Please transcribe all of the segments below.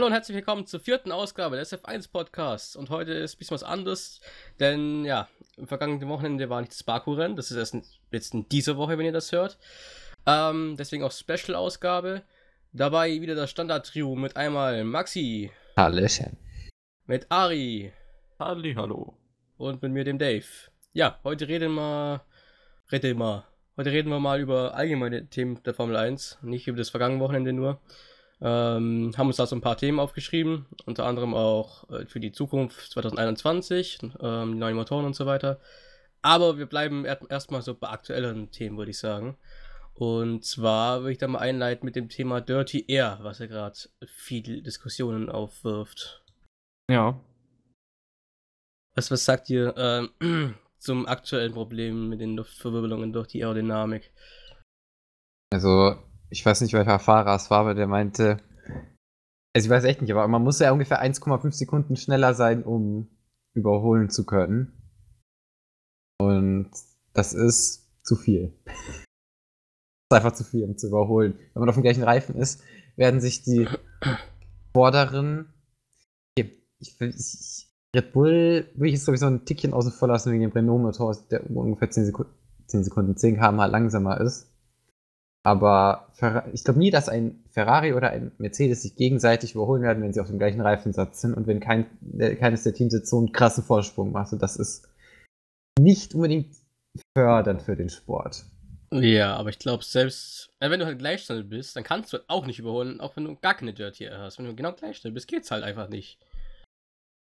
Hallo und herzlich willkommen zur vierten Ausgabe des F1 Podcasts. Und heute ist ein bisschen was anderes, denn ja, im vergangenen Wochenende war nicht das Baku-Rennen. Das ist erst in, jetzt in dieser Woche, wenn ihr das hört. Ähm, deswegen auch Special-Ausgabe. Dabei wieder das Standard-Trio mit einmal Maxi. Hallöchen. Mit Ari. Halli, hallo. Und mit mir, dem Dave. Ja, heute reden wir. Reden wir. Heute reden wir mal über allgemeine Themen der Formel 1, nicht über das vergangene Wochenende nur. Ähm, haben uns da so ein paar Themen aufgeschrieben, unter anderem auch äh, für die Zukunft 2021, ähm, die neuen Motoren und so weiter. Aber wir bleiben erstmal so bei aktuelleren Themen, würde ich sagen. Und zwar würde ich da mal einleiten mit dem Thema Dirty Air, was ja gerade viele Diskussionen aufwirft. Ja. Was, was sagt ihr ähm, zum aktuellen Problem mit den Luftverwirbelungen durch die Aerodynamik? Also, ich weiß nicht, welcher Fahrer es war, aber der meinte, also ich weiß echt nicht, aber man muss ja ungefähr 1,5 Sekunden schneller sein, um überholen zu können. Und das ist zu viel. das ist einfach zu viel, um zu überholen. Wenn man auf dem gleichen Reifen ist, werden sich die vorderen. Ich, ich, Red Bull will ich jetzt, glaube ich, so ein Tickchen außen vor lassen wegen dem Renault-Motor, der ungefähr 10 Sekunden, 10 Sekunden, 10 km langsamer ist. Aber ich glaube nie, dass ein Ferrari oder ein Mercedes sich gegenseitig überholen werden, wenn sie auf dem gleichen Reifensatz sind und wenn kein, keines der Teams jetzt so einen krassen Vorsprung macht. Und das ist nicht unbedingt fördernd für den Sport. Ja, aber ich glaube, selbst äh, wenn du halt gleich schnell bist, dann kannst du halt auch nicht überholen, auch wenn du gar keine Dirty hast. Wenn du genau gleich schnell bist, geht's halt einfach nicht.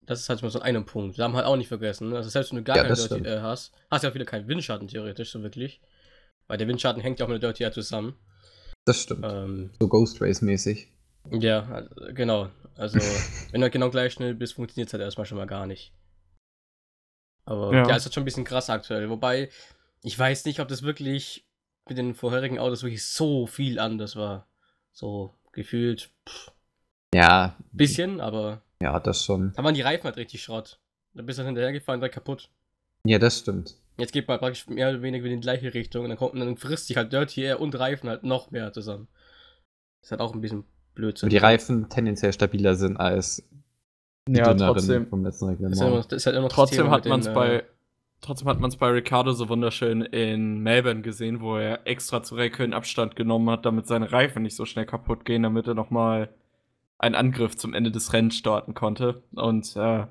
Das ist halt mal so ein Punkt. Wir haben halt auch nicht vergessen. Ne? Also selbst wenn du gar ja, keine Dirty Air hast, hast du ja auch wieder keinen Windschatten theoretisch, so wirklich. Weil der Windschatten hängt ja auch mit der Dirty Air zusammen. Das stimmt. Ähm, so Ghost Race mäßig. Ja, also, genau. Also, wenn du halt genau gleich schnell bist, funktioniert es halt erstmal schon mal gar nicht. Aber ja, ja ist halt schon ein bisschen krass aktuell. Wobei, ich weiß nicht, ob das wirklich mit den vorherigen Autos wirklich so viel anders war. So gefühlt. Pff. Ja. Bisschen, aber. Ja, das schon. Da waren die Reifen halt richtig Schrott. Da bist du hinterhergefahren, direkt kaputt. Ja, das stimmt. Jetzt geht man praktisch mehr oder weniger in die gleiche Richtung und dann, kommt, und dann frisst sich halt Dirty Air und Reifen halt noch mehr zusammen. Das ist halt auch ein bisschen Blödsinn. Und die Reifen tendenziell stabiler sind als die ja, trotzdem, vom letzten Reglement. Ist halt immer trotzdem hat man es bei äh, Trotzdem hat man es bei Ricardo so wunderschön in Melbourne gesehen, wo er extra zu Räikkönen Abstand genommen hat, damit seine Reifen nicht so schnell kaputt gehen, damit er nochmal einen Angriff zum Ende des Rennens starten konnte. Und äh,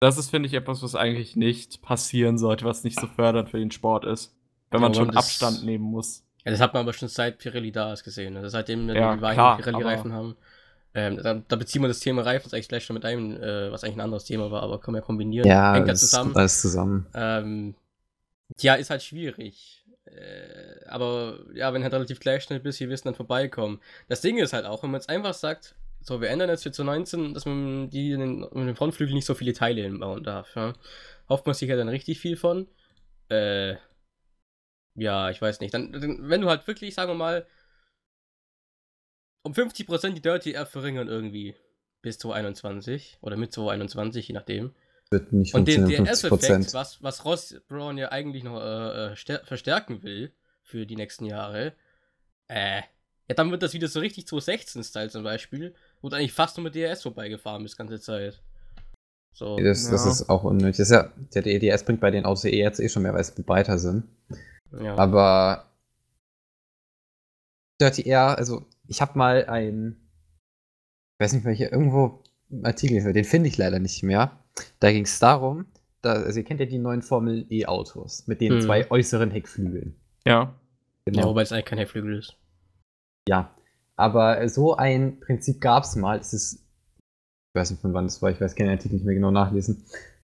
das ist, finde ich, etwas, was eigentlich nicht passieren sollte, was nicht so fördernd für den Sport ist. Wenn man ja, schon Abstand nehmen muss. Ja, das hat man aber schon seit Pirelli da ist gesehen. Also seitdem wir ja, die weichen Pirelli-Reifen haben. Ähm, da, da, beziehen wir das Thema Reifen eigentlich gleich schon mit einem, äh, was eigentlich ein anderes Thema war, aber können wir kombinieren. Ja, Hängt ja zusammen. alles zusammen. Ähm, ja, ist halt schwierig. Äh, aber ja, wenn halt relativ gleich schnell bist, hier wissen dann vorbeikommen. Das Ding ist halt auch, wenn man jetzt einfach sagt, so, wir ändern jetzt hier zu 19, dass man die den, in den Frontflügel nicht so viele Teile hinbauen darf. Ja? Hofft man sich ja dann richtig viel von. Äh, ja, ich weiß nicht. Dann, dann, wenn du halt wirklich, sagen wir mal, um 50% die Dirty Air verringern irgendwie bis 2021 oder mit 2021, je nachdem. Wird nicht Und den DRS-Effekt, was, was Ross Brown ja eigentlich noch äh, äh verstärken will für die nächsten Jahre, äh, ja, dann wird das wieder so richtig 216-Style zum Beispiel, du eigentlich fast nur mit DRS vorbeigefahren bist, ganze Zeit. So. Das, ja. das ist auch unnötig. Das ist ja, der DRS bringt bei den Autos eh jetzt eh schon mehr, weil es breiter sind. Ja. Aber Dirty Air, also ich habe mal ein, ich weiß nicht welche, irgendwo einen Artikel, den finde ich leider nicht mehr. Da ging es darum, da, also ihr kennt ja die neuen Formel E-Autos mit den hm. zwei äußeren Heckflügeln. Ja. Genau. Ja, wobei es eigentlich kein Heckflügel ist. Ja, aber so ein Prinzip gab es mal. Es ist, ich weiß nicht von wann das war, ich weiß keinen Artikel nicht mehr genau nachlesen.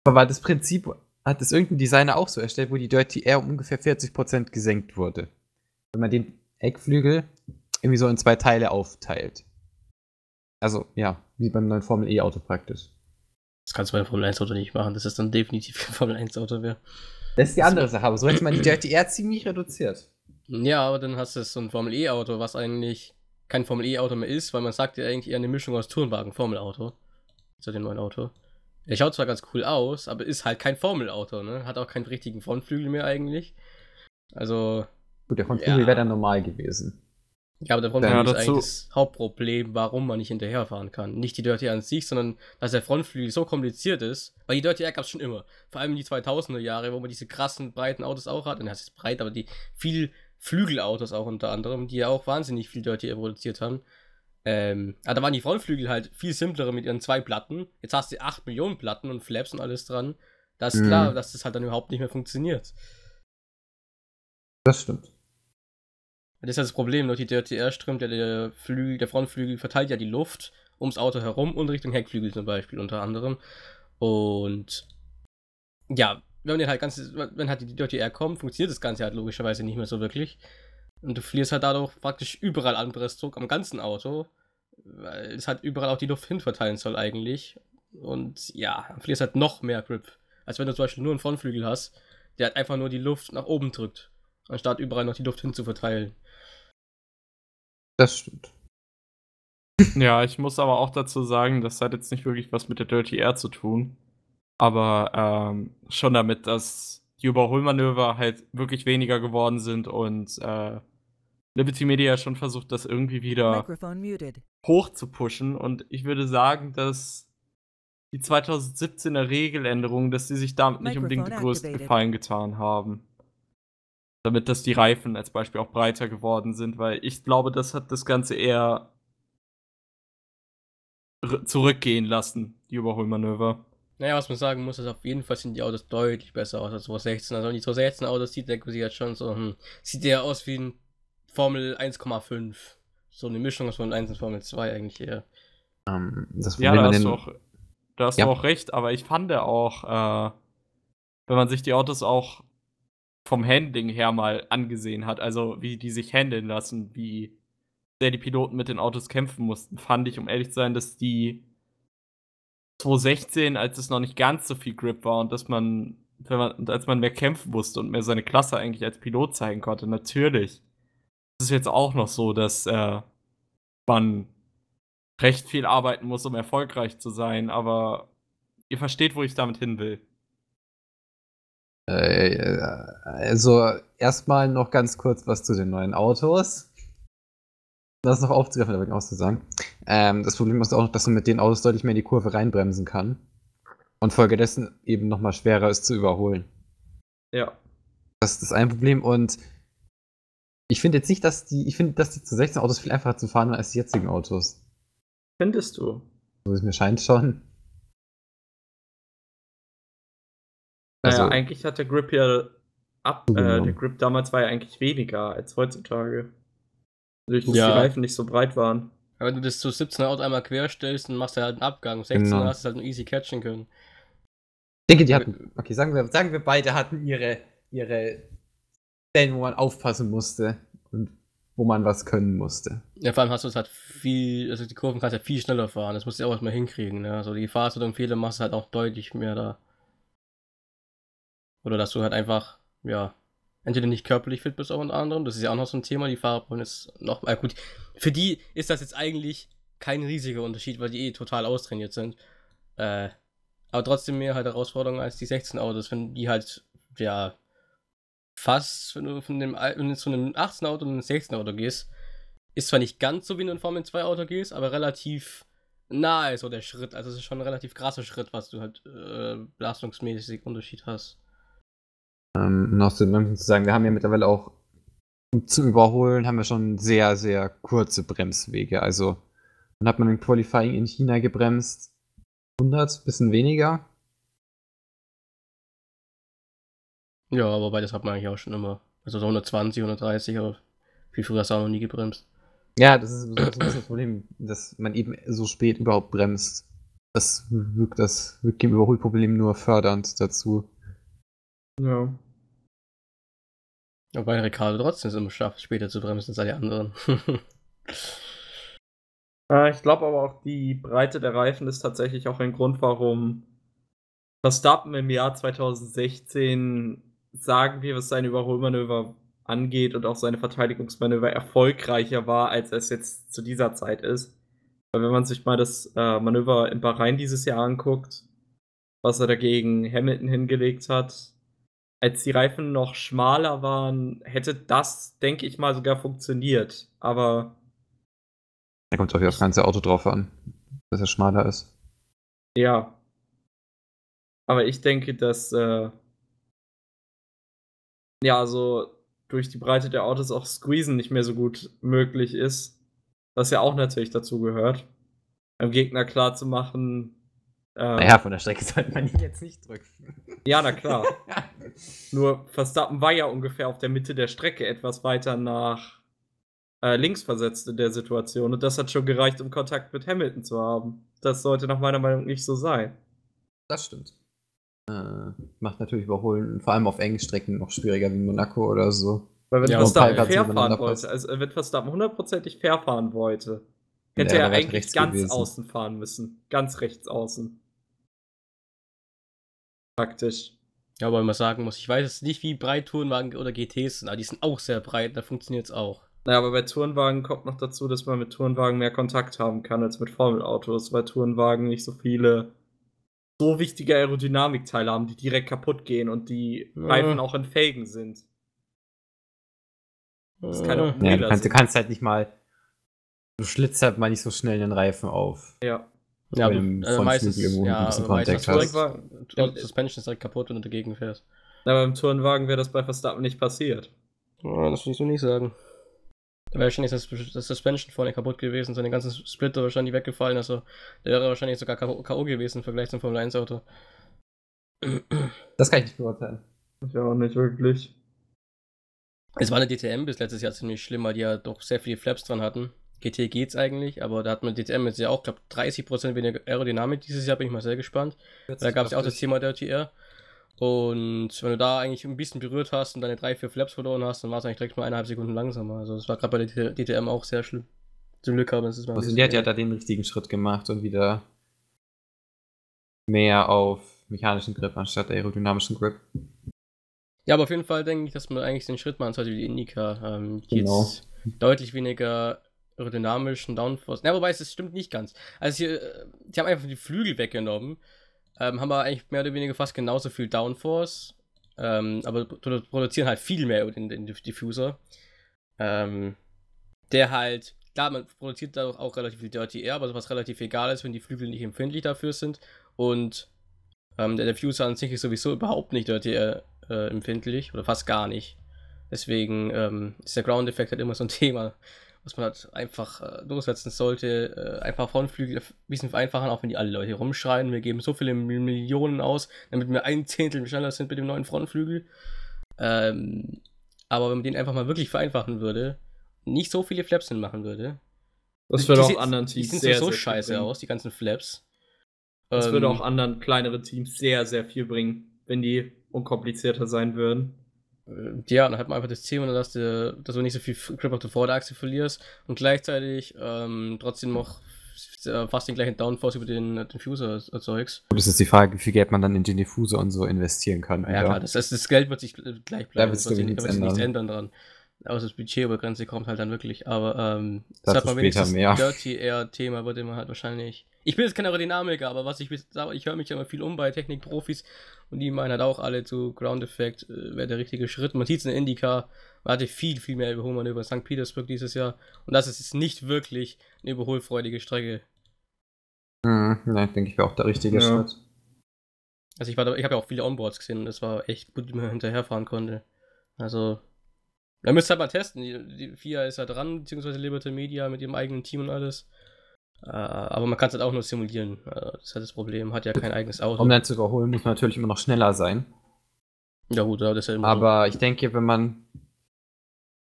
Aber das Prinzip hat es irgendein Designer auch so erstellt, wo die Dirty Air um ungefähr 40% gesenkt wurde. Wenn man den Eckflügel irgendwie so in zwei Teile aufteilt. Also, ja, wie beim neuen Formel E-Auto praktisch. Das kannst du beim Formel 1-Auto nicht machen, das ist dann definitiv kein Formel 1-Auto mehr. Das ist die andere Sache, aber so hätte man die Dirty Air ziemlich reduziert. Ja, aber dann hast du so ein Formel E-Auto, was eigentlich kein Formel E-Auto mehr ist, weil man sagt ja eigentlich eher eine Mischung aus Turnwagen, Formel-Auto. Zu dem neuen Auto. Der schaut zwar ganz cool aus, aber ist halt kein Formel-Auto, ne? Hat auch keinen richtigen Frontflügel mehr eigentlich. Also. Gut, der Frontflügel ja. wäre dann normal gewesen. Ja, aber der Ja, Frontflügel ist dazu- eigentlich das Hauptproblem, warum man nicht hinterherfahren kann. Nicht die Dirty an sich, sondern dass der Frontflügel so kompliziert ist. Weil die Dirty Air gab es schon immer. Vor allem in die 2000er Jahre, wo man diese krassen, breiten Autos auch hat. Und das ist breit, aber die viel Flügelautos auch unter anderem, die ja auch wahnsinnig viel Dirty Air produziert haben. Ähm, aber da waren die Frontflügel halt viel simplere mit ihren zwei Platten. Jetzt hast du 8 Millionen Platten und Flaps und alles dran. Da ist Mhm. klar, dass das halt dann überhaupt nicht mehr funktioniert. Das stimmt. Das ist ja das Problem, durch die Dirty Air strömt ja der Flügel, der Frontflügel verteilt ja die Luft ums Auto herum und Richtung Heckflügel zum Beispiel unter anderem. Und ja, wenn man halt ganz, wenn halt die Dirty Air kommt, funktioniert das Ganze halt logischerweise nicht mehr so wirklich. Und du verlierst halt dadurch praktisch überall Anpressdruck am ganzen Auto, weil es halt überall auch die Luft hin verteilen soll eigentlich. Und ja, dann verlierst halt noch mehr Grip, als wenn du zum Beispiel nur einen Frontflügel hast, der halt einfach nur die Luft nach oben drückt, anstatt überall noch die Luft hin zu verteilen. Das stimmt. Ja, ich muss aber auch dazu sagen, das hat jetzt nicht wirklich was mit der Dirty Air zu tun. Aber ähm, schon damit, dass die Überholmanöver halt wirklich weniger geworden sind und äh, Liberty Media schon versucht, das irgendwie wieder hoch zu pushen. Und ich würde sagen, dass die 2017er Regeländerungen, dass sie sich damit nicht unbedingt den größten. Gefallen getan haben. Damit, dass die Reifen als Beispiel auch breiter geworden sind, weil ich glaube, das hat das Ganze eher zurückgehen lassen, die Überholmanöver. Naja, was man sagen muss, ist auf jeden Fall sind die Autos deutlich besser aus als 216. Also die 216 Autos sieht der sie jetzt schon so, hm, sieht der aus wie ein Formel 1,5. So eine Mischung aus Formel 1 und Formel 2 eigentlich eher. Ähm, das Ja, da hast, du auch, da hast Ja. du auch recht, aber ich fand auch, äh, wenn man sich die Autos auch vom Handling her mal angesehen hat, also wie die sich handeln lassen, wie sehr die Piloten mit den Autos kämpfen mussten, fand ich, um ehrlich zu sein, dass die 2016, als es noch nicht ganz so viel Grip war und dass man, wenn man, als man mehr kämpfen musste und mehr seine Klasse eigentlich als Pilot zeigen konnte, natürlich. Es ist jetzt auch noch so, dass äh, man recht viel arbeiten muss, um erfolgreich zu sein, aber ihr versteht, wo ich damit hin will. äh, also erstmal noch ganz kurz was zu den neuen Autos. Das noch aufzugreifen, damit auszusagen. Ähm, das Problem ist auch noch, dass man mit den Autos deutlich mehr in die Kurve reinbremsen kann. Und folgedessen eben nochmal schwerer ist zu überholen. Ja. Das ist das ein Problem und ich finde jetzt nicht, dass die, ich finde, dass die zu 16 Autos viel einfacher zu fahren sind als die jetzigen Autos. Findest du? So es mir scheint schon. Naja, Also- eigentlich hat der Grip ja ab, äh, der Grip damals war ja eigentlich weniger als heutzutage. Durch dass Ja. die Reifen nicht so breit waren. Aber wenn du das zu 17er Auto einmal querstellst, dann machst du halt einen Abgang. 16er Genau. hast du halt nur easy catchen können. Ich denke, die hatten, okay, sagen wir, sagen wir beide hatten ihre, ihre Stellen, wo man aufpassen musste und wo man was können musste. Ja, vor allem hast du es halt viel, also die Kurven kannst du ja viel schneller fahren. Das musst du ja auch erstmal hinkriegen. Ne? Also die Gefahr und Fehler machst du halt auch deutlich mehr da. Oder dass du halt einfach, ja, entweder nicht körperlich fit bist auch unter anderem. Das ist ja auch noch so ein Thema. Die Fahrer brauchen jetzt noch, äh, gut, für die ist das jetzt eigentlich kein riesiger Unterschied, weil die eh total austrainiert sind. Äh, aber trotzdem mehr halt Herausforderungen als die 16 Autos, wenn die halt, ja, fast, wenn du von dem, wenn du von einem 18 Auto und einem 16 Auto gehst, ist zwar nicht ganz so wie in ein Formel 2 Auto gehst, aber relativ nahe so der Schritt. Also es ist schon ein relativ krasser Schritt, was du halt äh, belastungsmäßig Unterschied hast. Ähm, noch zu, um zu sagen, wir haben ja mittlerweile auch um zu überholen, haben wir schon sehr, sehr kurze Bremswege. Also, dann hat man im Qualifying in China gebremst 100, bisschen weniger. Ja, aber beides hat man eigentlich auch schon immer. Also so 120, 130, aber viel früher hast du auch noch nie gebremst. Ja, das ist so so ein bisschen das Problem, dass man eben so spät überhaupt bremst. Das wirkt das wirkt dem Überholproblem nur fördernd dazu. Ja. Wobei Ricardo trotzdem es immer schafft, später zu bremsen als alle anderen. Äh, ich glaube aber auch, die Breite der Reifen ist tatsächlich auch ein Grund, warum Verstappen im Jahr 2016, sagen wir, was seine Überholmanöver angeht und auch seine Verteidigungsmanöver erfolgreicher war, als es jetzt zu dieser Zeit ist. Weil wenn man sich mal das äh, Manöver in Bahrain dieses Jahr anguckt, was er dagegen Hamilton hingelegt hat, als die Reifen noch schmaler waren, hätte das, denke ich mal, sogar funktioniert. Aber Da kommt auch wieder das ganze Auto drauf an, dass er schmaler ist. ja. Aber ich denke, dass äh, ja, also durch die Breite der Autos auch Squeezen nicht mehr so gut möglich ist. Was ja auch natürlich dazu gehört. Dem Gegner klar zu machen. Äh, Naja, von der Strecke sollte man ihn jetzt nicht drücken. Ja, na klar. Nur Verstappen war ja ungefähr auf der Mitte der Strecke, etwas weiter nach äh, links versetzt in der Situation. Und das hat schon gereicht, um Kontakt mit Hamilton zu haben. Das sollte nach meiner Meinung nicht so sein. Das stimmt. Äh, macht natürlich Überholen, vor allem auf engen Strecken, noch schwieriger wie Monaco oder so. Weil wenn Ja, Verstappen fair fahren wollte, also wenn Verstappen hundertprozentig fair fahren wollte, hätte er eigentlich ganz gewesen. außen fahren müssen. Ganz rechts außen. Praktisch. Ja, aber man sagen muss, ich weiß jetzt nicht, wie breit Tourenwagen oder GTs sind, aber die sind auch sehr breit, da funktioniert es auch. Naja, aber bei Tourenwagen kommt noch dazu, dass man mit Tourenwagen mehr Kontakt haben kann als mit Formelautos, weil Tourenwagen nicht so viele so wichtige Aerodynamikteile haben, die direkt kaputt gehen und die Ja. Reifen auch in Felgen sind. Das ist keine Ja, du, kannst, du kannst halt nicht mal. Du schlitzt halt mal nicht so schnell den Reifen auf. Ja. Ja, aber, beim äh, meistens, Frontflügel irgendwo ein ja, bisschen meistens Contact hast. direkt, Tourenwagen- die Suspension ist direkt kaputt, wenn du dagegen fährst. Aber beim Tourenwagen wäre das bei Verstappen nicht passiert. Ja, das will ich so nicht sagen. Da wäre wahrscheinlich das, das Suspension vorne kaputt gewesen, seine ganzen Splitter wahrscheinlich weggefallen, also der wäre wahrscheinlich sogar K.O. gewesen im Vergleich zum Formel 1 Auto. Das kann ich nicht beurteilen. Ja, auch nicht wirklich. Es war eine DTM bis letztes Jahr ziemlich schlimm, weil die ja doch sehr viele Flaps dran hatten. GT geht's eigentlich, aber da hat man DTM jetzt ja auch, glaube 30% weniger Aerodynamik dieses Jahr, bin ich mal sehr gespannt. Da gab es ja auch das Thema Dirty Air. Und wenn du da eigentlich ein bisschen berührt hast und deine drei, vier Flaps verloren hast, dann war es eigentlich direkt mal eineinhalb Sekunden langsamer. Also das war gerade bei der DTM auch sehr schlimm. Zum Glück haben es mal. ein Also die hat ja da den richtigen Schritt gemacht und wieder mehr auf mechanischen Grip anstatt aerodynamischen Grip. Ja, aber auf jeden Fall denke ich, dass man eigentlich den Schritt machen sollte wie die Indica. Ähm, die Genau. jetzt deutlich weniger aerodynamischen Downforce. Ja, wobei es stimmt nicht ganz. Also hier, äh, die haben einfach die Flügel weggenommen, ähm, haben aber eigentlich mehr oder weniger fast genauso viel Downforce, ähm, aber produ- produzieren halt viel mehr über den, Diffuser. Ähm, der halt, klar, man produziert da auch relativ viel Dirty Air, aber was relativ egal ist, wenn die Flügel nicht empfindlich dafür sind. Und ähm, der Diffuser an sich ist sowieso überhaupt nicht Dirty Air äh, empfindlich oder fast gar nicht. Deswegen ähm, ist der Ground-Effekt halt immer so ein Thema, was man halt einfach äh, durchsetzen sollte. Äh, einfach Frontflügel ein bisschen vereinfachen, auch wenn die alle Leute rumschreien. Wir geben so viele Mil- Millionen aus, damit wir ein Zehntel schneller sind mit dem neuen Frontflügel. Ähm, aber wenn man den einfach mal wirklich vereinfachen würde, nicht so viele Flaps hinmachen würde. Das würde Die auch sehen- anderen Die Teams sehen sehr, so scheiße bringen. aus, die ganzen Flaps. Das würde Ähm, auch anderen kleineren Teams sehr, sehr viel bringen, wenn die unkomplizierter sein würden. Äh, Ja, dann hat man einfach das Ziel, dass du, dass du nicht so viel Grip auf der Vorderachse verlierst und gleichzeitig ähm, trotzdem noch äh, fast den gleichen Downforce über den Diffuser erzeugst. Und es ist die Frage, wie viel Geld man dann in den Diffuser und so investieren kann. Ja, wieder. klar, das, das, das Geld wird sich gleich bleiben. Da wird sich, da nichts wird sich nichts ändern. ändern dran. Außer das Budgetübergrenze kommt halt dann wirklich. Aber ähm, das hat man später wenigstens mehr. Dirty Air Thema, würde man halt wahrscheinlich. Ich bin jetzt kein Aerodynamiker, aber was ich aber ich höre mich ja immer viel um bei Technikprofis und die meinen halt auch alle zu Ground Effect äh, wäre der richtige Schritt. Man sieht es in der Indica, man hatte viel, viel mehr Überholmanöver in St. Petersburg dieses Jahr und das ist jetzt nicht wirklich eine überholfreudige Strecke. Hm, ja, denke ich, wäre auch der richtige Ja. Schritt. Also ich war da, ich habe ja auch viele Onboards gesehen und das war echt gut, wie man hinterherfahren konnte. Also, da müsst ihr halt mal testen. Die, die FIA ist ja dran, beziehungsweise Liberty Media mit ihrem eigenen Team und alles. Äh, aber man kann es halt auch nur simulieren. Äh, das ist halt das Problem. Hat ja kein eigenes Auto. Um dann zu überholen, muss man natürlich immer noch schneller sein. ja gut, das ist ja immer Aber ich denke, wenn man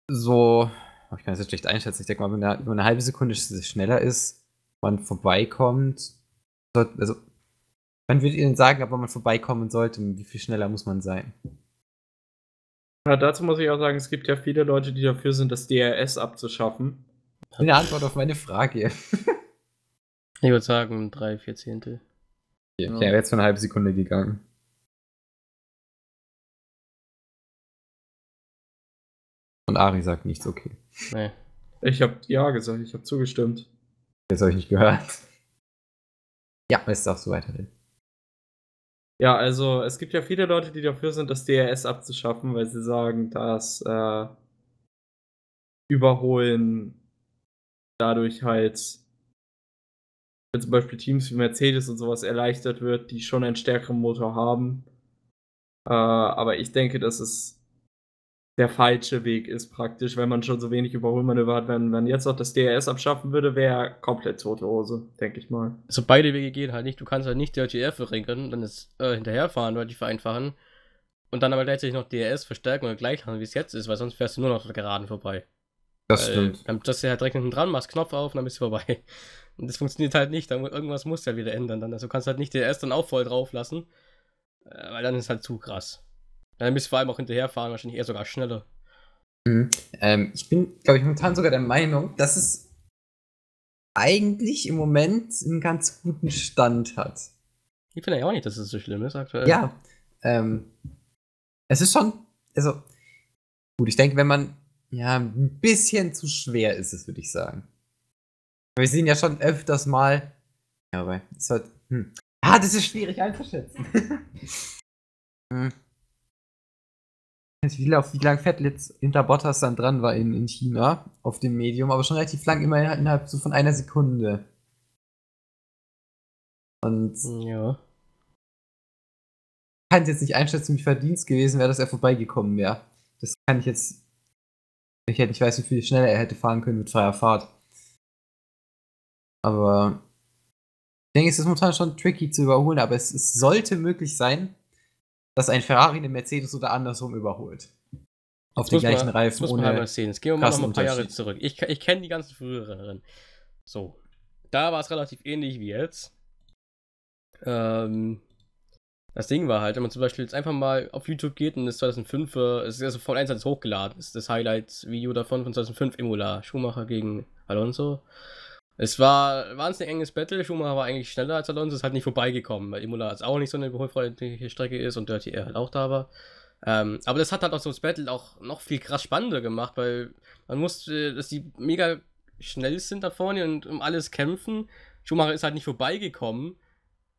so, ich kann das jetzt schlecht einschätzen, ich denke mal, wenn eine, wenn eine halbe Sekunde schneller ist, man vorbeikommt, also, wann würdet ihr denn sagen, ob man vorbeikommen sollte, wie viel schneller muss man sein? Ja, dazu muss ich auch sagen, es gibt ja viele Leute, die dafür sind, das DRS abzuschaffen. Eine Antwort auf meine Frage. so. Ich würde sagen, drei, vier Zehntel. Ich Ja. wäre jetzt für eine halbe Sekunde gegangen. Und Ari sagt nichts, okay. Nee. Ich habe ja gesagt, ich habe zugestimmt. Jetzt habe ich nicht gehört. Ja, es darfst du weiterreden. Ja, also es gibt ja viele Leute, die dafür sind, das DRS abzuschaffen, weil sie sagen, dass äh, Überholen dadurch halt, wenn zum Beispiel Teams wie Mercedes und sowas erleichtert wird, die schon einen stärkeren Motor haben. Äh, aber ich denke, dass es der falsche Weg ist praktisch, wenn man schon so wenig Überholmanöver hat. Wenn man jetzt auch das DRS abschaffen würde, wäre komplett tote Hose, denke ich mal. Also beide Wege gehen halt nicht. Du kannst halt nicht DRTR verringern, dann ist äh, hinterherfahren oder die vereinfachen. Und dann aber gleichzeitig noch DRS verstärken oder gleich machen, wie es jetzt ist, weil sonst fährst du nur noch geraden vorbei. Das Weil, stimmt. Dann das ist ja halt direkt hinten dran, machst Knopf auf und dann bist du vorbei. Und das funktioniert halt nicht. Dann, irgendwas musst du halt wieder ändern. Dann. Also du kannst halt nicht DRS dann auch voll drauf lassen. Äh, weil dann ist halt zu krass. Dann bist du vor allem auch hinterherfahren, wahrscheinlich eher sogar schneller. Mhm. Ähm, ich bin, glaube ich, momentan sogar der Meinung, dass es eigentlich im Moment einen ganz guten Stand hat. Ich finde ja auch nicht, dass es so schlimm ist aktuell. Ja. Ähm, es ist schon, also, gut, ich denke, wenn man, ja, ein bisschen zu schwer ist es, würde ich sagen. Wir sehen ja schon öfters mal, ja, aber es halt, hm. Ah, das ist schwierig einzuschätzen. hm. Ich weiß nicht, wie, wie lange Vettel jetzt hinter Bottas dann dran war in, in China auf dem Medium, aber schon relativ lang, immer innerhalb so von einer Sekunde. Und Ja. kann es jetzt nicht einschätzen, wie Verdienst gewesen wäre, dass er vorbeigekommen wäre. Das kann ich jetzt. Ich hätte, ich weiß, wie viel schneller er hätte fahren können mit freier Fahrt. Aber ich denke, es ist momentan schon tricky zu überholen, aber es, es sollte möglich sein, dass ein Ferrari einen Mercedes oder andersrum überholt. Auf den man- gleichen Das Reifen muss man halt mal ohne. Jetzt gehen wir mal noch ein paar Jahre zurück. Ich, ich kenne die ganzen früheren. So. Da war es relativ ähnlich wie jetzt. Ähm, das Ding war halt, wenn man zum Beispiel jetzt einfach mal auf YouTube geht und das 2005er, es ist ja so von 1 ans hochgeladen, ist das Highlight-Video davon von 2005 Imola, Schumacher gegen Alonso. Es war wahnsinnig enges Battle, Schumacher war eigentlich schneller als Alonso, ist halt nicht vorbeigekommen, weil Imola jetzt auch nicht so eine überholfreundliche Strecke ist und Dirty Air halt auch da war. Ähm, aber das hat halt auch so das Battle auch noch viel krass spannender gemacht, weil man musste, dass die mega schnell sind da vorne und um alles kämpfen. Schumacher ist halt nicht vorbeigekommen,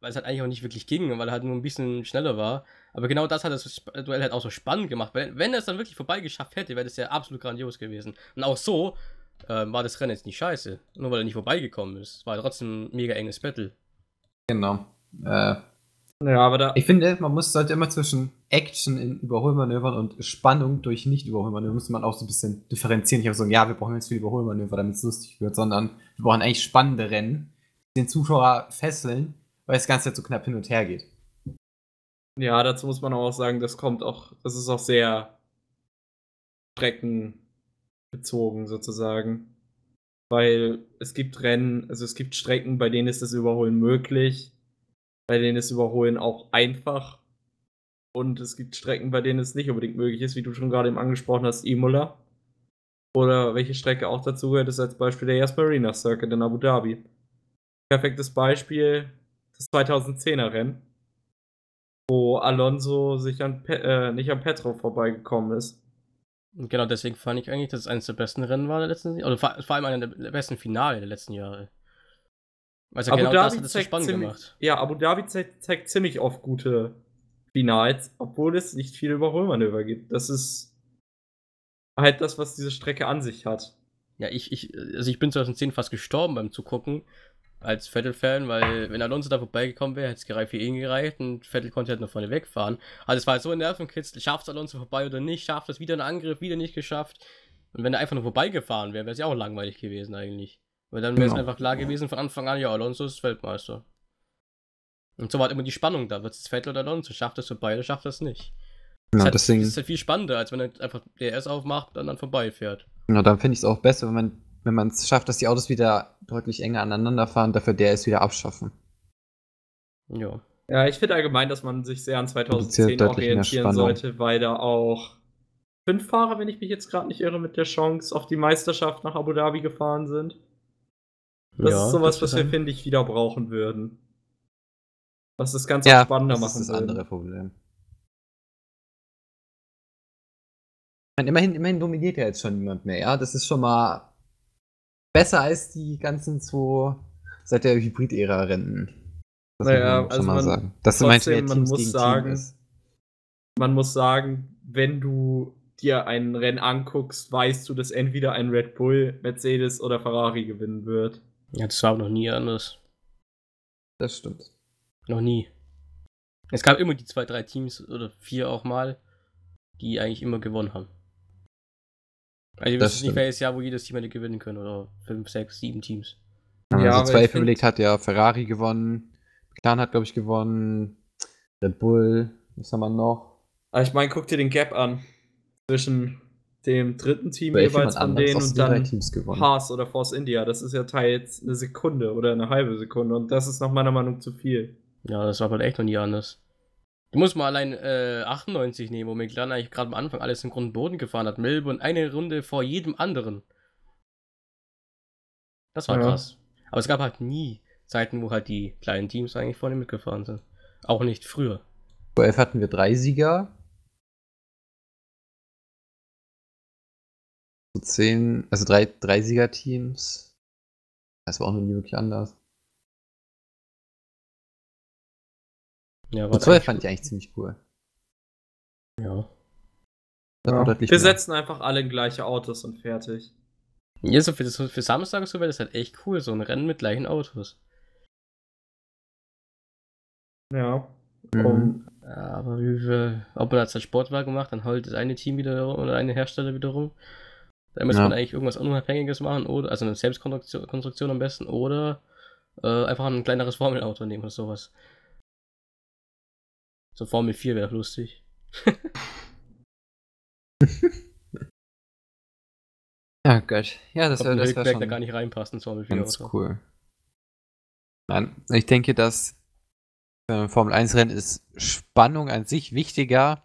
weil es halt eigentlich auch nicht wirklich ging, weil er halt nur ein bisschen schneller war. Aber genau das hat das Duell halt auch so spannend gemacht. Weil, wenn er es dann wirklich vorbeigeschafft hätte, wäre das ja absolut grandios gewesen. Und auch so ähm, war das Rennen jetzt nicht scheiße. Nur weil er nicht vorbeigekommen ist. Es war trotzdem ein mega enges Battle. Genau. Äh, Ja, aber da. ich finde, man muss sollte immer zwischen Action in Überholmanövern und Spannung durch Nicht-Überholmanöver muss man auch so ein bisschen differenzieren. Ich habe so, ja, wir brauchen jetzt viel Überholmanöver, damit es lustig wird, sondern wir brauchen eigentlich spannende Rennen, die den Zuschauer fesseln, weil das Ganze jetzt so knapp hin und her geht. Ja, dazu muss man auch sagen, das kommt auch, das ist auch sehr streckenbezogen sozusagen. Weil es gibt Rennen, also es gibt Strecken, bei denen ist das Überholen möglich, bei denen ist Überholen auch einfach. Und es gibt Strecken, bei denen es nicht unbedingt möglich ist, wie du schon gerade eben angesprochen hast, Imola. Oder welche Strecke auch dazu gehört, ist als Beispiel der Yas Circuit in Abu Dhabi. Perfektes Beispiel, das 2010er Rennen wo Alonso sich an Pe äh, nicht an Petro vorbeigekommen ist. Und genau deswegen fand ich eigentlich, dass es eines der besten Rennen war der letzten Jahre. Oder vor, vor allem einer der besten Finale der letzten Jahre. Weil ja genau das hat es so spannend ziemlich, gemacht. ja, Abu Dhabi zeigt, zeigt ziemlich oft gute Finals, obwohl es nicht viele Überholmanöver gibt. Das ist halt das, was diese Strecke an sich hat. Ja, ich, ich, also ich bin 2010 fast gestorben beim Zugucken als Vettel-Fan, weil wenn Alonso da vorbeigekommen wäre, hätte es gereicht für ihn gereicht und Vettel konnte halt noch vorne wegfahren. Also es war halt so ein Nervenkitzel, schafft Alonso vorbei oder nicht, schafft es wieder einen Angriff, wieder nicht geschafft. Und wenn er einfach nur vorbeigefahren wäre, wäre es ja auch langweilig gewesen eigentlich. Weil dann wäre es Genau. einfach klar gewesen von Anfang an, ja, Alonso ist Weltmeister. Und so war halt immer die Spannung da, wird es Vettel oder Alonso, schafft es vorbei oder schafft es nicht. Genau, das, ist deswegen, halt, das ist halt viel spannender, als wenn er einfach DRS aufmacht und dann vorbeifährt. genau, dann finde ich es auch besser, wenn man wenn man es schafft, dass die Autos wieder deutlich enger aneinander fahren, dafür der es wieder abschaffen. Ja. Ja, ich finde allgemein, dass man sich sehr an Produziert 2010 deutlich mehr orientieren sollte, weil da auch fünf Fahrer, wenn ich mich jetzt gerade nicht irre, mit der Chance auf die Meisterschaft nach Abu Dhabi gefahren sind. Das ja, ist sowas, das was ist wir, finde ich, wieder brauchen würden. Was das Ganze Ja, auch spannender das machen ist das würde. andere Problem. Ich meine, immerhin, immerhin dominiert ja jetzt schon niemand mehr, ja. Das ist schon mal besser als die ganzen zwei seit der Hybrid-Ära Rennen. Das Naja, muss man also man- sagen. Das trotzdem, man muss gegen sagen-. Man muss sagen, wenn du dir ein Rennen anguckst, weißt du, dass entweder ein Red Bull, Mercedes oder Ferrari gewinnen wird. Ja, das war aber noch nie anders. Das stimmt. Noch nie. Es gab immer die zwei, drei Teams oder vier auch mal, die eigentlich immer gewonnen haben. Also ich Das weiß nicht, welches Jahr, wo jedes Team hätte gewinnen können. Oder fünf, sechs, sieben Teams. Ja, so aber zwei ich find- überlegt hat, ja, Ferrari gewonnen, McLaren hat, glaube ich, gewonnen, Red Bull, was haben wir noch? Aber ich meine, guck dir den Gap an. Zwischen dem dritten Team Vielleicht jeweils von anderes denen und dann Teams gewonnen. Haas oder Force India. Das ist ja teils eine Sekunde oder eine halbe Sekunde. Und das ist nach meiner Meinung zu viel. Ja, das war halt echt noch nie anders. Du musst mal allein äh, 98 nehmen, wo McLaren eigentlich gerade am Anfang alles im Grund und Boden gefahren hat. Melbourne eine Runde vor jedem anderen. Das war Ja. krass. Aber es gab halt nie Zeiten, wo halt die kleinen Teams eigentlich vorne mitgefahren sind. Auch nicht früher. Vor elf hatten wir drei Sieger. So zehn, also drei, drei Siegerteams. Das war auch noch nie wirklich anders. Ja, Und zwölf fand ich eigentlich ziemlich cool. Ja. Das war deutlich Wir mehr. setzen einfach alle in gleiche Autos und fertig. Ja, so für, das, für Samstag so wäre das halt echt cool, so ein Rennen mit gleichen Autos. Ja. Mhm. Ja, aber wie wir, ob man das als Sportwagen macht, dann holt das eine Team wieder oder eine Hersteller wiederum. Da muss Ja. man eigentlich irgendwas Unabhängiges machen, oder also eine Selbstkonstruktion Konstruktion am besten, oder äh, einfach ein kleineres Formelauto nehmen oder sowas. So Formel 4 wäre lustig. Ja, Gott. Ja, das wäre das wär schon da gar nicht reinpasst ins Formel 4 ganz cool. Nein, ich denke, dass ein Formel 1 Rennen ist Spannung an sich wichtiger